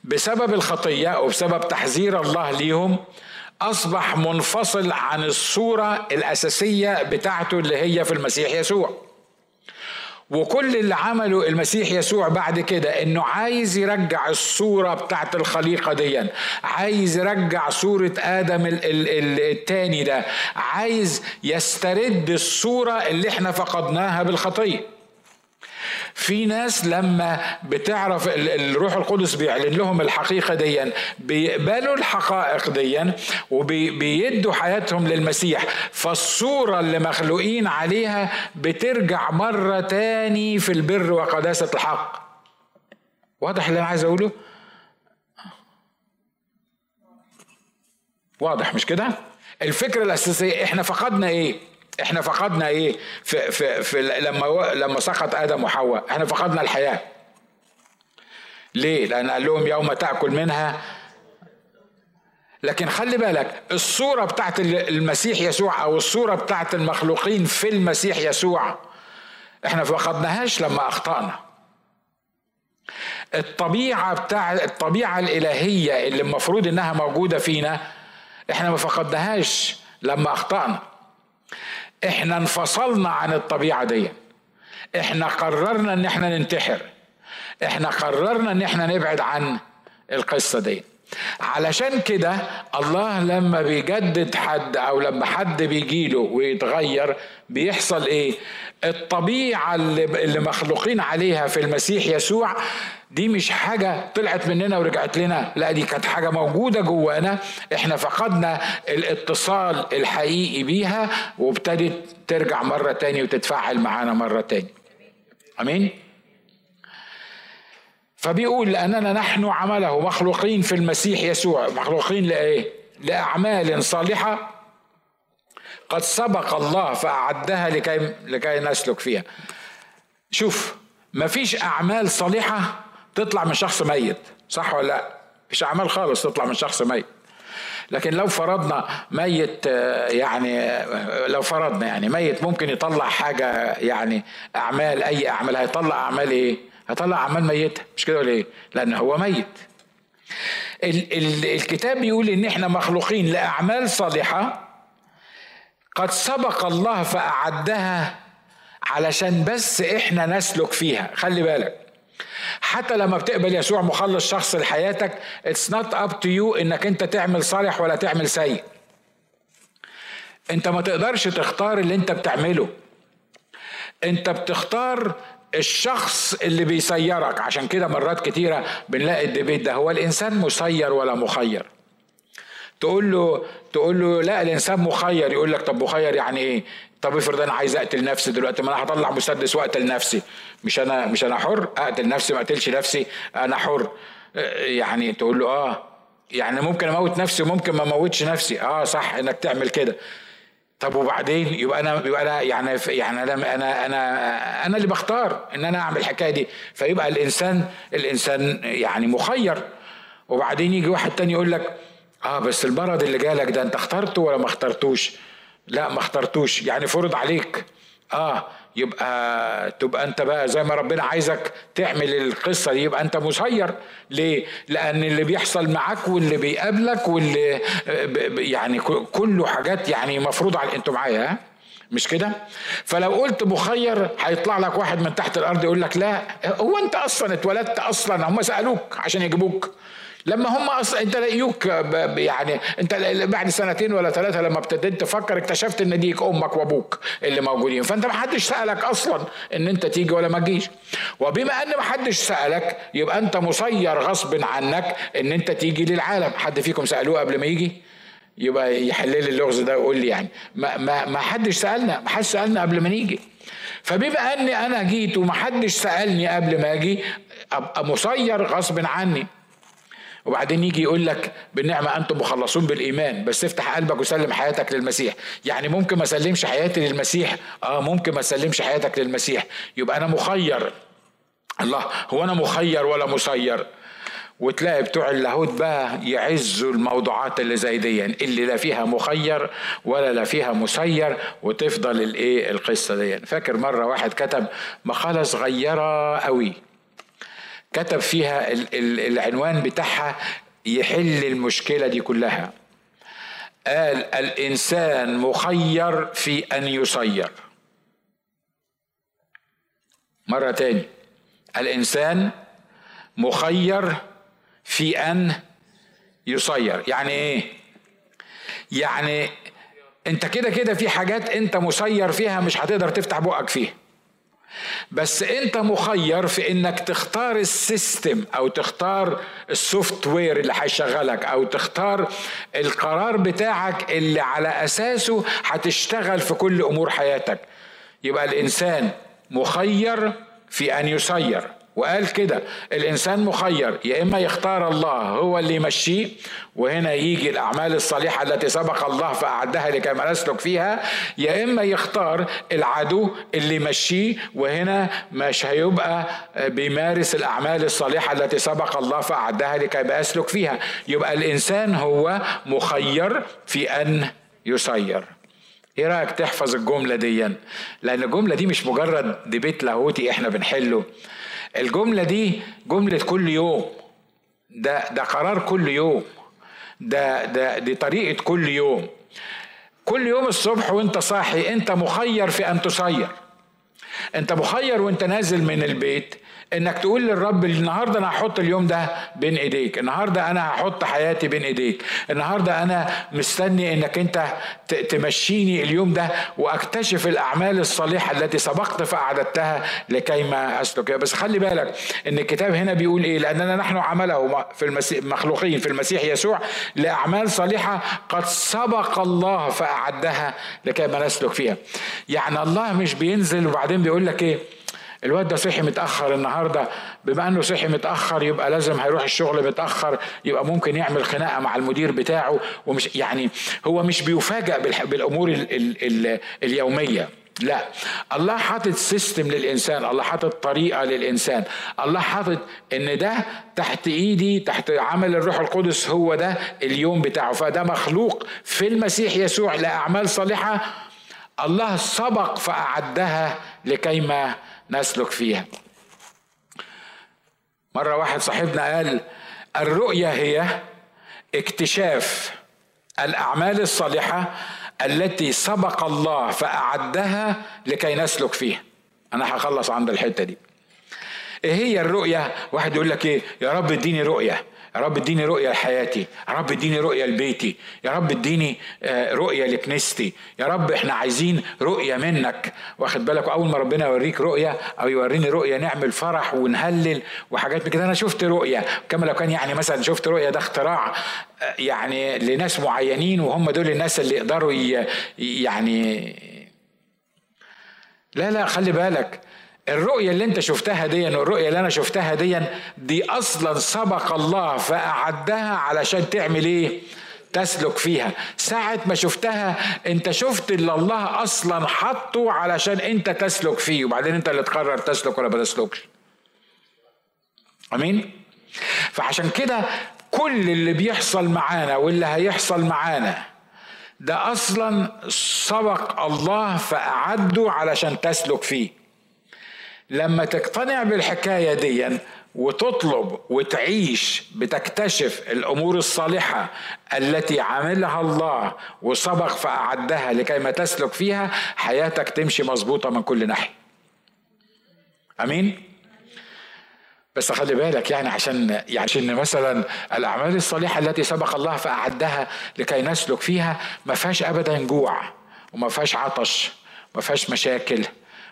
بسبب الخطية وبسبب تحذير الله ليهم أصبح منفصل عن الصورة الأساسية بتاعته اللي هي في المسيح يسوع. وكل اللي عمله المسيح يسوع بعد كده إنه عايز يرجع الصورة بتاعت الخليقة دي. عايز يرجع صورة آدم التاني ده. عايز يسترد الصورة اللي إحنا فقدناها بالخطية في ناس لما بتعرف الروح القدس بيعلن لهم الحقيقة دي بيقبلوا الحقائق دي وبيدوا حياتهم للمسيح. فالصورة اللي مخلوقين عليها بترجع مرة تاني في البر وقداسة الحق. واضح اللي أنا عايز أقوله؟ واضح مش كده؟ الفكرة الأساسية إحنا فقدنا إيه؟ إحنا فقدنا إيه؟ في, في, في لما لما سقط آدم وحواء إحنا فقدنا الحياة. ليه؟ لأن قال لهم يوم تأكل منها. لكن خلي بالك الصورة بتاعت المسيح يسوع أو الصورة بتاعت المخلوقين في المسيح يسوع إحنا فقدناهاش لما أخطأنا. الطبيعة بتاع الطبيعة الإلهية اللي المفروض إنها موجودة فينا إحنا ما فقدناهاش لما أخطأنا. إحنا انفصلنا عن الطبيعة دي. إحنا قررنا إن إحنا ننتحر. إحنا قررنا إن إحنا نبعد عن القصة دي. علشان كده الله لما بيجدد حد أو لما حد بيجيله ويتغير بيحصل إيه؟ الطبيعة اللي, مخلوقين عليها في المسيح يسوع دي مش حاجة طلعت مننا ورجعت لنا. لا دي كانت حاجة موجودة جوانا. إحنا فقدنا الاتصال الحقيقي بيها وابتدت ترجع مرة تاني وتتفاعل معانا مرة تاني. آمين؟ فبيقول لأننا نحن عمله مخلوقين في المسيح يسوع. مخلوقين لإيه؟ لأعمال صالحة قد سبق الله فأعدها لكي, لكي نسلك فيها. شوف مفيش أعمال صالحة تطلع من شخص ميت صح ولا لا؟ مفيش أعمال خالص تطلع من شخص ميت. لكن لو فرضنا ميت يعني لو فرضنا يعني ميت ممكن يطلع حاجة يعني أعمال أي أعمال هيطلع أعمال إيه؟ هطلع أعمال ميتة. مش كده ولا إيه؟ لأن هو ميت. ال- ال- الكتاب بيقول إن إحنا مخلوقين لأعمال صالحة قد سبق الله فأعدها علشان بس إحنا نسلك فيها. خلي بالك. حتى لما بتقبل يسوع مخلص شخصي لحياتك it's not up to you إنك أنت تعمل صالح ولا تعمل سيء. أنت ما تقدرش تختار اللي أنت بتعمله. أنت بتختار الشخص اللي بيسيرك. عشان كده مرات كتيرة بنلاقي الديبيت ده هو الإنسان مسير ولا مخير؟ تقول له تقول له لا الإنسان مخير. يقول لك طب مخير يعني إيه؟ طب افرض أنا عايز أقتل نفسي دلوقتي ما أنا هطلع مسدس وأقتل نفسي. مش أنا مش أنا حر؟ أقتل نفسي ما أقتلش نفسي أنا حر. يعني تقول له آه. يعني ممكن أموت نفسي وممكن ما أموتش نفسي. آه صح إنك تعمل كده. طب وبعدين؟ يبقى أنا يبقى أنا يعني يعني أنا أنا أنا أنا اللي بختار إن أنا أعمل الحكاية دي. فيبقى الإنسان الإنسان يعني مخير. وبعدين يجي واحد تاني يقول لك آه بس المرض اللي جالك ده انت اخترته ولا ما اخترتوش لا ما اخترتوش يعني فرض عليك آه يبقى تبقى انت بقى زي ما ربنا عايزك تعمل القصة دي يبقى انت مسير ليه؟ لأن اللي بيحصل معاك واللي بيقابلك واللي يعني كله حاجات يعني مفروض على أنتوا معايا ها؟ مش كده؟ فلو قلت مخير هيطلع لك واحد من تحت الأرض يقول لك لا هو انت أصلا اتولدت أصلا هم سألوك عشان يجيبوك لما هم أصلا أنت لقيوك يعني أنت بعد سنتين ولا ثلاثة لما ابتديت تفكر اكتشفت إن ديك أمك وأبوك اللي موجودين. فأنت ما حدش سألك أصلا إن أنت تيجي ولا ما تجيش. وبما إن ما حدش سألك يبقى أنت مسير غصب عنك إن أنت تيجي للعالم. حد فيكم سألوه قبل ما يجي؟ يبقى يحل لي اللغز ده ويقول لي يعني. ما ما ما حدش سألنا ما حدش سألنا قبل ما نيجي. فبما إني أنا جيت وما حدش سألني قبل ما أجي أبقى مسير غصب عني. وبعدين يجي يقول لك بالنعمة أنتم مخلصون بالإيمان بس افتح قلبك وسلم حياتك للمسيح. يعني ممكن ما أسلمش حياتي للمسيح؟ آه ممكن ما أسلمش حياتك للمسيح. يبقى أنا مخير. الله هو أنا مخير ولا مسير؟ وتلاقي بتوع اللاهوت بقى يعزوا الموضوعات اللي زي دي اللي لا فيها مخير ولا لا فيها مسير وتفضل الإيه القصة دي. فاكر مرة واحد كتب مقاله صغيره قوي كتب فيها العنوان بتاعها يحل المشكلة دي كلها. قال الإنسان مخير في أن يصير. مرة تاني. الإنسان مخير في أن يصير. يعني إيه؟ يعني أنت كده كده في حاجات أنت مسير فيها مش هتقدر تفتح بقك فيها. بس انت مخير في انك تختار ال system أو تختار ال software اللي هيشغلك أو تختار القرار بتاعك اللي على اساسه هتشتغل في كل امور حياتك. يبقى الانسان مخير في ان يسير. وقال كده الإنسان مخير يا إما يختار الله هو اللي يمشيه وهنا يجي الأعمال الصالحة التي سبق الله فأعدها لكي ما نسلك فيها يا إما يختار العدو اللي يمشيه وهنا مش هيبقى بيمارس الأعمال الصالحة التي سبق الله فأعدها لكي ما يسلك فيها. يبقى الإنسان هو مخير في أن يسير. إيه رأيك تحفظ الجملة دي لأن الجملة دي مش مجرد ديبيت لاهوتي إحنا بنحله. الجملة دي جملة كل يوم. ده ده قرار كل يوم. ده ده دي طريقة كل يوم. كل يوم الصبح وانت صاحي انت مخير في ان تسير. انت مخير وانت نازل من البيت إنك تقول للرب النهارده أنا هحط اليوم ده بين إيديك النهارده أنا هحط حياتي بين إيديك النهارده أنا مستني إنك أنت تمشيني اليوم ده وأكتشف الأعمال الصالحة التي سبقت فأعددتها لكي ما أسلك بس خلي بالك إن الكتاب هنا بيقول إيه؟ لأننا نحن عمله في المسيح مخلوقين في المسيح يسوع لأعمال صالحة قد سبق الله فأعدها لكي ما نسلك فيها. يعني الله مش بينزل وبعدين بيقول لك إيه؟ الواد ده صحي متأخر النهارده. بما إنه صحي متأخر يبقى لازم هيروح الشغل متأخر يبقى ممكن يعمل خناقة مع المدير بتاعه ومش يعني هو مش بيفاجئ بالأمور ال ال ال اليومية. لا. الله حاطط سيستم للإنسان الله حاطط طريقة للإنسان. الله حاطط إن ده تحت إيدي تحت عمل الروح القدس هو ده اليوم بتاعه. فده مخلوق في المسيح يسوع لأعمال صالحة. الله سبق فأعدها لكيما نسلك فيها. مرة واحد صاحبنا قال الرؤية هي اكتشاف الأعمال الصالحة التي سبق الله فأعدها لكي نسلك فيها. أنا هخلص عند الحتة دي. إيه هي الرؤية؟ واحد يقول لك إيه؟ يا رب اديني رؤية. يا رب اديني رؤية لحياتي يا رب اديني رؤية لبيتي يا رب اديني آه، رؤية لكنيستي يا رب إحنا عايزين رؤية منك. واخد بالك؟ أول ما ربنا يوريك رؤية أو يوريني رؤية نعمل فرح ونهلل وحاجات كده. أنا شفت رؤية كما لو كان يعني مثلا شفت رؤية ده اختراع آه، يعني لناس معينين وهم دول الناس اللي يقدروا يعني لا لا خلي بالك. الرؤية اللي انت شفتها دي والرؤية اللي أنا شفتها دي دي أصلا سبق الله فأعدها علشان تعمل إيه؟ تسلك فيها. ساعة ما شفتها أنت شفت اللي الله أصلا حطه علشان أنت تسلك فيه وبعدين أنت اللي تقرر تسلك ولا ما تسلكش. آمين؟ فعشان كده كل اللي بيحصل معانا واللي هيحصل معانا ده أصلا سبق الله فأعده علشان تسلك فيه. لما تقتنع بالحكاية دي وتطلب وتعيش بتكتشف الأمور الصالحة التي عملها الله وسبق فأعدها لكي ما تسلك فيها حياتك تمشي مظبوطة من كل ناحية أمين؟ بس خلي بالك يعني عشان يعني عشان مثلا الأعمال الصالحة التي سبق الله فأعدها لكي نسلك فيها ما فيهاش ابدا جوع وما فيهاش عطش ما فيهاش مشاكل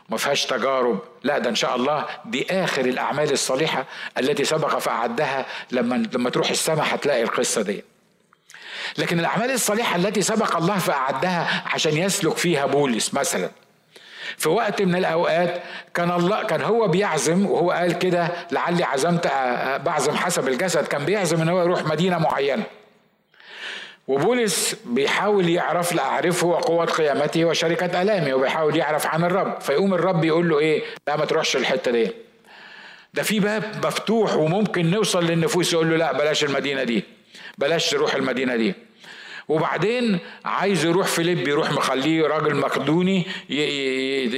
ما فيهاش تجارب. لا ده إن شاء الله دي آخر الأعمال الصالحة التي سبق فأعدها. لما لما تروح السماء هتلاقي القصة دي. لكن الأعمال الصالحة التي سبق الله فأعدها عشان يسلك فيها بولس مثلا. في وقت من الأوقات كان الله كان هو بيعزم وهو قال كده لعلي عزمت بعزم حسب الجسد كان بيعزم إن هو يروح مدينة معينة. وبولس بيحاول يعرف لأعرفه وقوة قيامته وشركة ألامه وبيحاول يعرف عن الرب. فيقوم الرب يقول له إيه؟ لا ما تروحش الحتة دي. ده في باب مفتوح وممكن نوصل للنفوس يقول له لا بلاش المدينة دي. بلاش تروح المدينة دي. وبعدين عايز يروح فيليب يروح مخليه راجل مقدوني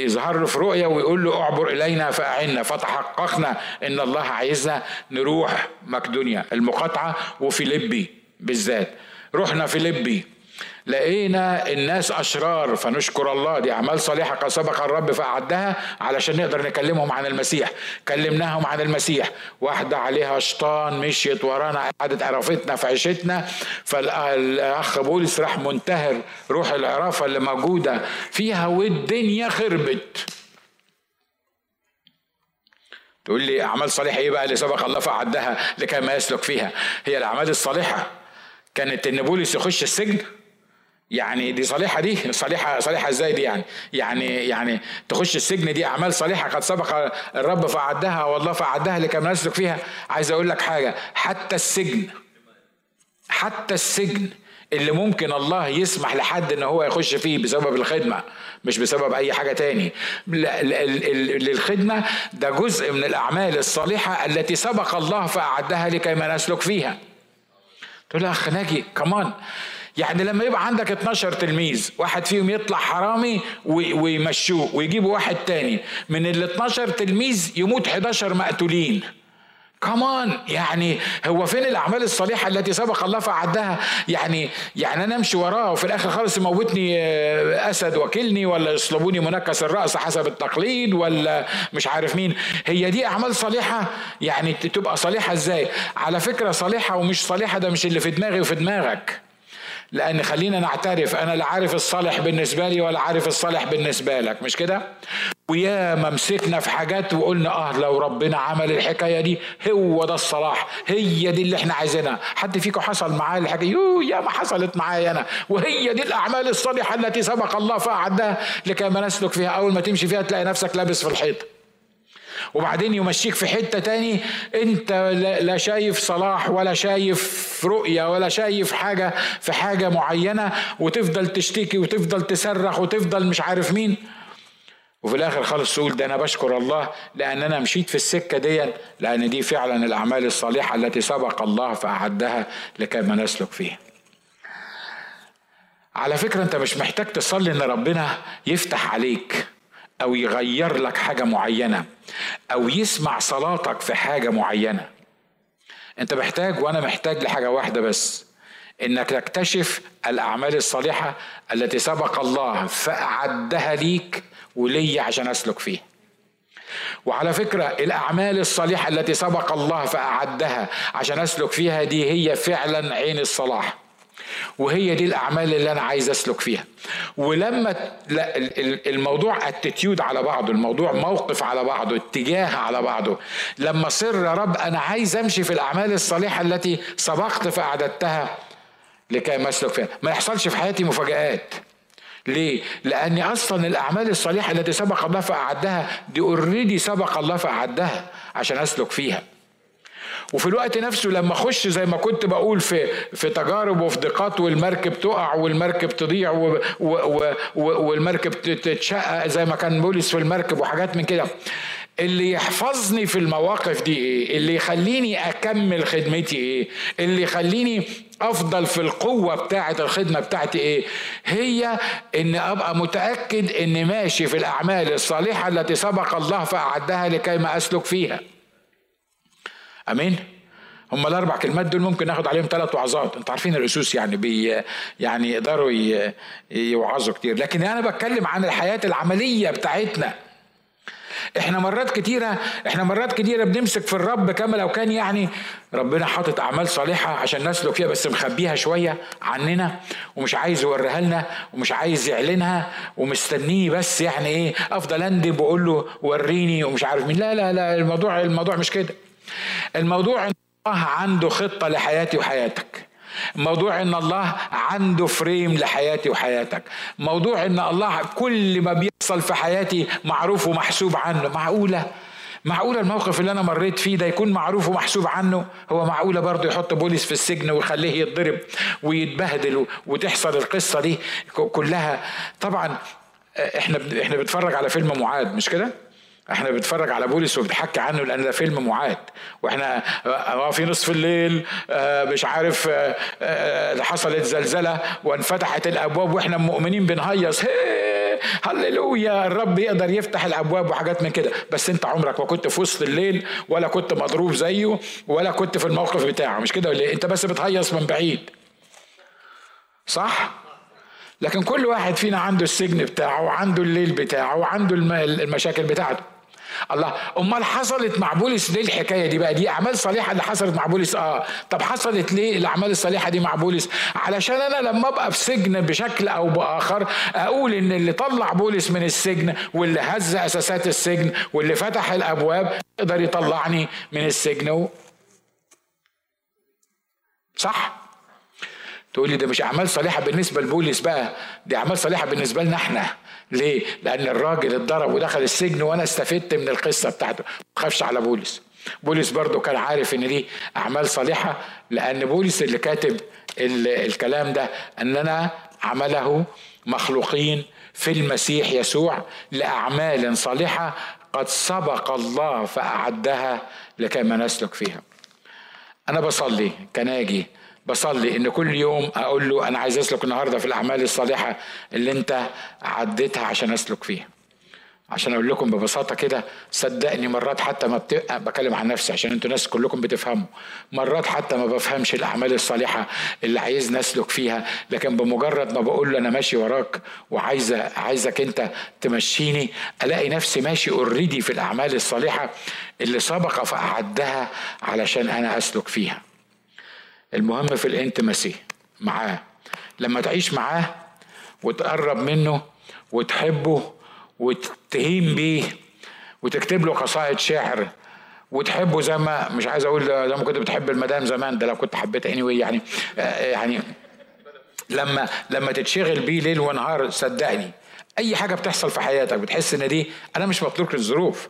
يظهر له في رؤية ويقول له اعبر إلينا فأعنا فتحققنا إن الله عايزنا نروح مقدونيا المقاطعة وفيليبي بالذات. رحنا فيليبي لقينا الناس أشرار فنشكر الله دي أعمال صالحة قد سبق الرب فأعدها علشان نقدر نكلمهم عن المسيح. كلمناهم عن المسيح. واحدة عليها شيطان مشيت ورانا قعدت عرفتنا في عيشتنا. فالأخ بولس راح منتهر روح العرافة اللي موجودة. فيها والدنيا خربت. تقول لي أعمال صالحة إيه بقى اللي سبق الله فعدها لكي ما يسلك فيها؟ هي الأعمال الصالحة. كانت ان بولس يخش السجن. يعني دي صالحة دي صالحة صالحة إزاي دي يعني؟ يعني يعني تخش السجن دي أعمال صالحة قد سبق الرب فعدها والله فعدها لكي نسلك فيها. عايز أقول لك حاجة حتى السجن حتى السجن اللي ممكن الله يسمح لحد إن هو يخش فيه بسبب الخدمة مش بسبب أي حاجة تاني. للخدمة ده جزء من الأعمال الصالحة التي سبق الله فأعدها لكي ما نسلك فيها. تقول يا اخ ناجي كمان يعني لما يبقى عندك 12 تلميذ واحد فيهم يطلع حرامي ويمشوه ويجيبوا واحد تاني من ال 12 تلميذ يموت 11 مقتولين. كمان يعني هو فين الأعمال الصالحة التي سبق الله فعدها يعني يعني أنا أمشي وراه وفي الآخر خالص يموتني آه، أسد وكلني ولا يصلبوني منكس الرأس حسب التقليد ولا مش عارف مين. هي دي أعمال صالحة؟ يعني تبقى صالحة إزاي؟ على فكرة صالحة ومش صالحة ده مش اللي في دماغي وفي دماغك. لأن خلينا نعترف أنا لا عارف الصالح بالنسبة لي ولا عارف الصالح بالنسبة لك مش كده؟ ويا ما مسكنا في حاجات وقلنا آه لو ربنا عمل الحكاية دي هو ده الصلاح هي دي اللي إحنا عايزينها. حد فيكم حصل معاه الحكاية؟ يو يا ما حصلت معايا أنا. وهي دي الأعمال الصالحة التي سبق الله فأعدها لكي ما نسلك فيها أول ما تمشي فيها تلاقي نفسك لابس في الحيط. وبعدين يمشيك في حتة تاني انت لا شايف صلاح ولا شايف رؤية ولا شايف حاجة في حاجة معينة وتفضل تشتكي وتفضل تصرخ وتفضل مش عارف مين. وفي الآخر خالص تقول ده أنا بشكر الله لأن أنا مشيت في السكة دي لأن دي فعلا الأعمال الصالحة التي سبق الله فأعدها لكي ما نسلك فيها. على فكرة أنت مش محتاج تصلي إن ربنا يفتح عليك. أو يغير لك حاجة معينة أو يسمع صلاتك في حاجة معينة. أنت محتاج وأنا محتاج لحاجة واحدة بس إنك تكتشف الأعمال الصالحة التي سبق الله فأعدها ليك ولي عشان أسلك فيها. وعلى فكرة الأعمال الصالحة التي سبق الله فأعدها عشان أسلك فيها دي هي فعلا عين الصلاح. وهي دي الأعمال اللي أنا عايز أسلك فيها ولما لا الموضوع اتيتيود على بعضه الموضوع موقف على بعضه اتجاه على بعضه لما صر يا رب أنا عايز أمشي في الأعمال الصالحة التي سبقت فأعددتها لكي ما أسلك فيها ما يحصلش في حياتي مفاجآت ليه؟ لأن أصلا الأعمال الصالحة التي سبق الله فأعدها دي اوريدي سبق الله فأعدها عشان أسلك فيها. وفي الوقت نفسه لما اخش زي ما كنت بقول في في تجارب وفي ضيقات والمركب تقع والمركب تضيع و و و والمركب تتشقق زي ما كان بولس في المركب وحاجات من كده. اللي يحفظني في المواقف دي إيه؟ اللي يخليني أكمل خدمتي إيه؟ اللي يخليني أفضل في القوة بتاعة الخدمة بتاعتي إيه؟ هي إن أبقى متأكد إني ماشي في الأعمال الصالحة التي سبق الله فأعدها لكي ما أسلك فيها. أمين؟ هم الأربع كلمات دول ممكن ناخد عليهم ثلاث وعظات. أنتوا عارفين الأسوس يعني بي يعني يقدروا يوعظوا كتير. لكن أنا بتكلم عن الحياة العملية بتاعتنا. إحنا مرات كتيرة إحنا مرات كتيرة بنمسك في الرب كما لو كان يعني ربنا حاطط أعمال صالحة عشان نسلك فيها بس مخبيها شوية عننا ومش عايز يوريها لنا ومش عايز يعلنها ومستنيه بس يعني إيه أفضل أندب وأقول له وريني ومش عارف مين. لا لا لا الموضوع الموضوع مش كده. الموضوع إن الله عنده خطة لحياتي وحياتك. موضوع إن الله عنده فريم لحياتي وحياتك. موضوع إن الله كل ما بيحصل في حياتي معروف ومحسوب عنه. معقولة؟ معقولة الموقف اللي أنا مريت فيه ده يكون معروف ومحسوب عنه؟ هو معقولة برضه يحط بوليس في السجن ويخليه يتضرب ويتبهدل وتحصل القصة دي كلها؟ طبعا إحنا إحنا بنتفرج على فيلم معاد مش كده؟ إحنا بنتفرج على بولس وبنحكي عنه لأن ده فيلم معاد. وإحنا آه في نصف الليل آه مش عارف حصلت زلزلة وانفتحت الابواب وإحنا مؤمنين بنهيص. هللويا الرب يقدر يفتح الابواب وحاجات من كده. بس انت عمرك ما كنت في وسط الليل ولا كنت مضروب زيه ولا كنت في الموقف بتاعه. مش كده ولا إيه؟ انت بس بتهيص من بعيد. صح؟ لكن كل واحد فينا عنده السجن بتاعه وعنده الليل بتاعه وعنده المشاكل بتاعته. الله أمال حصلت مع بولس ليه الحكاية دي بقى؟ دي أعمال صالحة اللي حصلت مع بولس. آه. طب حصلت ليه الأعمال الصالحة دي مع بولس؟ علشان أنا لما أبقى في سجن بشكل أو بآخر أقول إن اللي طلع بولس من السجن واللي هز أساسات السجن واللي فتح الأبواب يقدر يطلعني من السجن. و... صح؟ تقول لي ده مش أعمال صالحة بالنسبة لبولس بقى دي أعمال صالحة بالنسبة لنا إحنا. ليه؟ لأن الراجل اتضرب ودخل السجن وأنا استفدت من القصة بتاعته. ما تخافش على بولس بولس برضه كان عارف إن دي أعمال صالحة لأن بولس اللي كاتب الكلام ده اننا عمله مخلوقين في المسيح يسوع لأعمال صالحة قد سبق الله فأعدها لكي ما نسلك فيها. أنا بصلي. كناجي بصلي إن كل يوم أقول له أنا عايز أسلك النهارده في الأعمال الصالحة اللي أنت عديتها عشان أسلك فيها. عشان أقول لكم ببساطة كده صدقني مرات حتى ما بتبقى بكلم عن نفسي عشان أنتوا ناس كلكم بتفهموا. مرات حتى ما بفهمش الأعمال الصالحة اللي عايز نسلك فيها لكن بمجرد ما بقول له أنا ماشي وراك وعايزه عايزك أنت تمشيني ألاقي نفسي ماشي اوريدي في الأعمال الصالحة اللي سبق فأعدها علشان أنا أسلك فيها. المهم في الانتمسي معاه. لما تعيش معاه وتقرب منه وتحبه وتهيم بيه وتكتب له قصائد شعر وتحبه زي ما مش عايز أقول زي ما كنت بتحب المدام زمان ده لو كنت حبيت اني anyway يعني آه، يعني لما لما تتشغل بيه ليل ونهار صدقني أي حاجة بتحصل في حياتك بتحس إن دي أنا مش متروك للظروف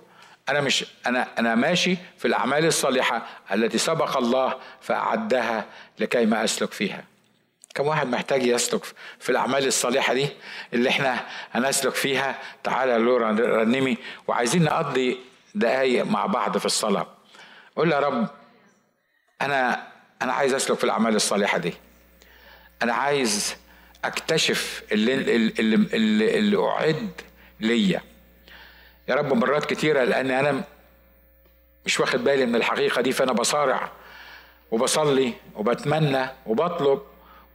أنا مش أنا أنا ماشي في الأعمال الصالحة التي سبق الله فأعدها لكي ما أسلك فيها. كم واحد محتاج يسلك في الأعمال الصالحة دي؟ اللي إحنا هنسلك فيها. تعالى لورا رنمي. وعايزين نقضي دقايق مع بعض في الصلاة. قول يا رب أنا أنا عايز أسلك في الأعمال الصالحة دي. أنا عايز أكتشف اللي اللي, اللي, اللي أعد ليا. يا رب مرات كتيرة لأن أنا مش واخد بالي من الحقيقة دي فأنا بصارع وبصلي وبتمنى وبطلب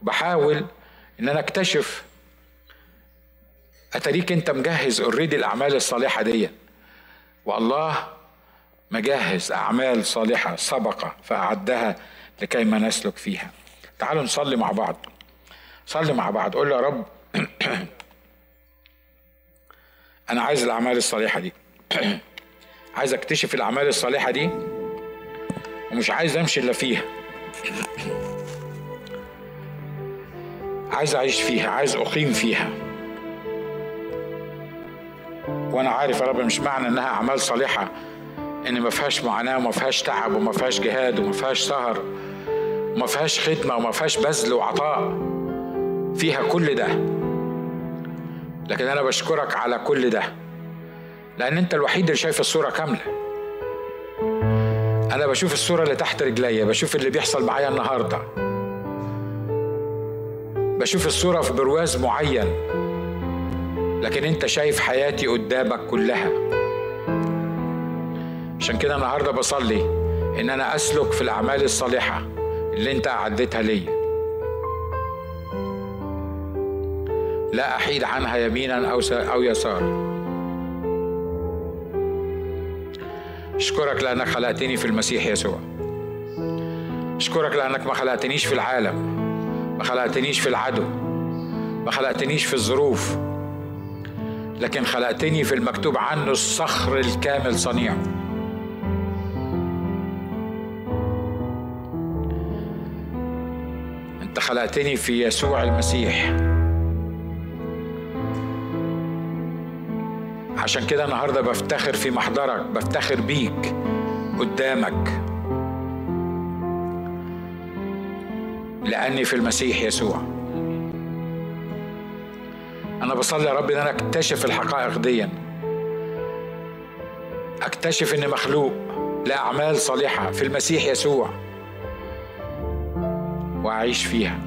بحاول إن أنا أكتشف أتاريك أنت مجهز اوريدي الأعمال الصالحة دي. والله مجهز أعمال صالحة سبق فأعدها لكي ما نسلك فيها. تعالوا نصلي مع بعض. صلي مع بعض. قول يا رب أنا عايز الأعمال الصالحة دي. عايز أكتشف الأعمال الصالحة دي ومش عايز أمشي إلا فيها. عايز أعيش فيها عايز أقيم فيها. وأنا عارف يا رب مش معنى إنها أعمال صالحة إن ما فيهاش معاناة وما فيهاش تعب وما فيهاش جهاد وما فيهاش سهر وما فيهاش خدمة وما فيهاش بذل وعطاء. فيها كل ده. لكن أنا بشكرك على كل ده لأن أنت الوحيد اللي شايف الصورة كاملة. أنا بشوف الصورة اللي تحت رجليا بشوف اللي بيحصل معايا النهارده. بشوف الصورة في برواز معين. لكن أنت شايف حياتي قدامك كلها. عشان كده النهارده بصلي إن أنا أسلك في الأعمال الصالحة اللي أنت أعدتها ليا. لا أحيد عنها يمينا أو أو يسارا اشكرك لأنك خلقتني في المسيح يسوع. اشكرك لأنك ما خلقتنيش في العالم. ما خلقتنيش في العدو. ما خلقتنيش في الظروف. لكن خلقتني في المكتوب عنه الصخر الكامل صنيعه أنت خلقتني في يسوع المسيح. عشان كده النهارده بفتخر في محضرك بفتخر بيك قدامك. لأني في المسيح يسوع. أنا بصلي يا رب إن أنا أكتشف الحقائق دي. أكتشف إني مخلوق لأعمال صالحة في المسيح يسوع. وأعيش فيها.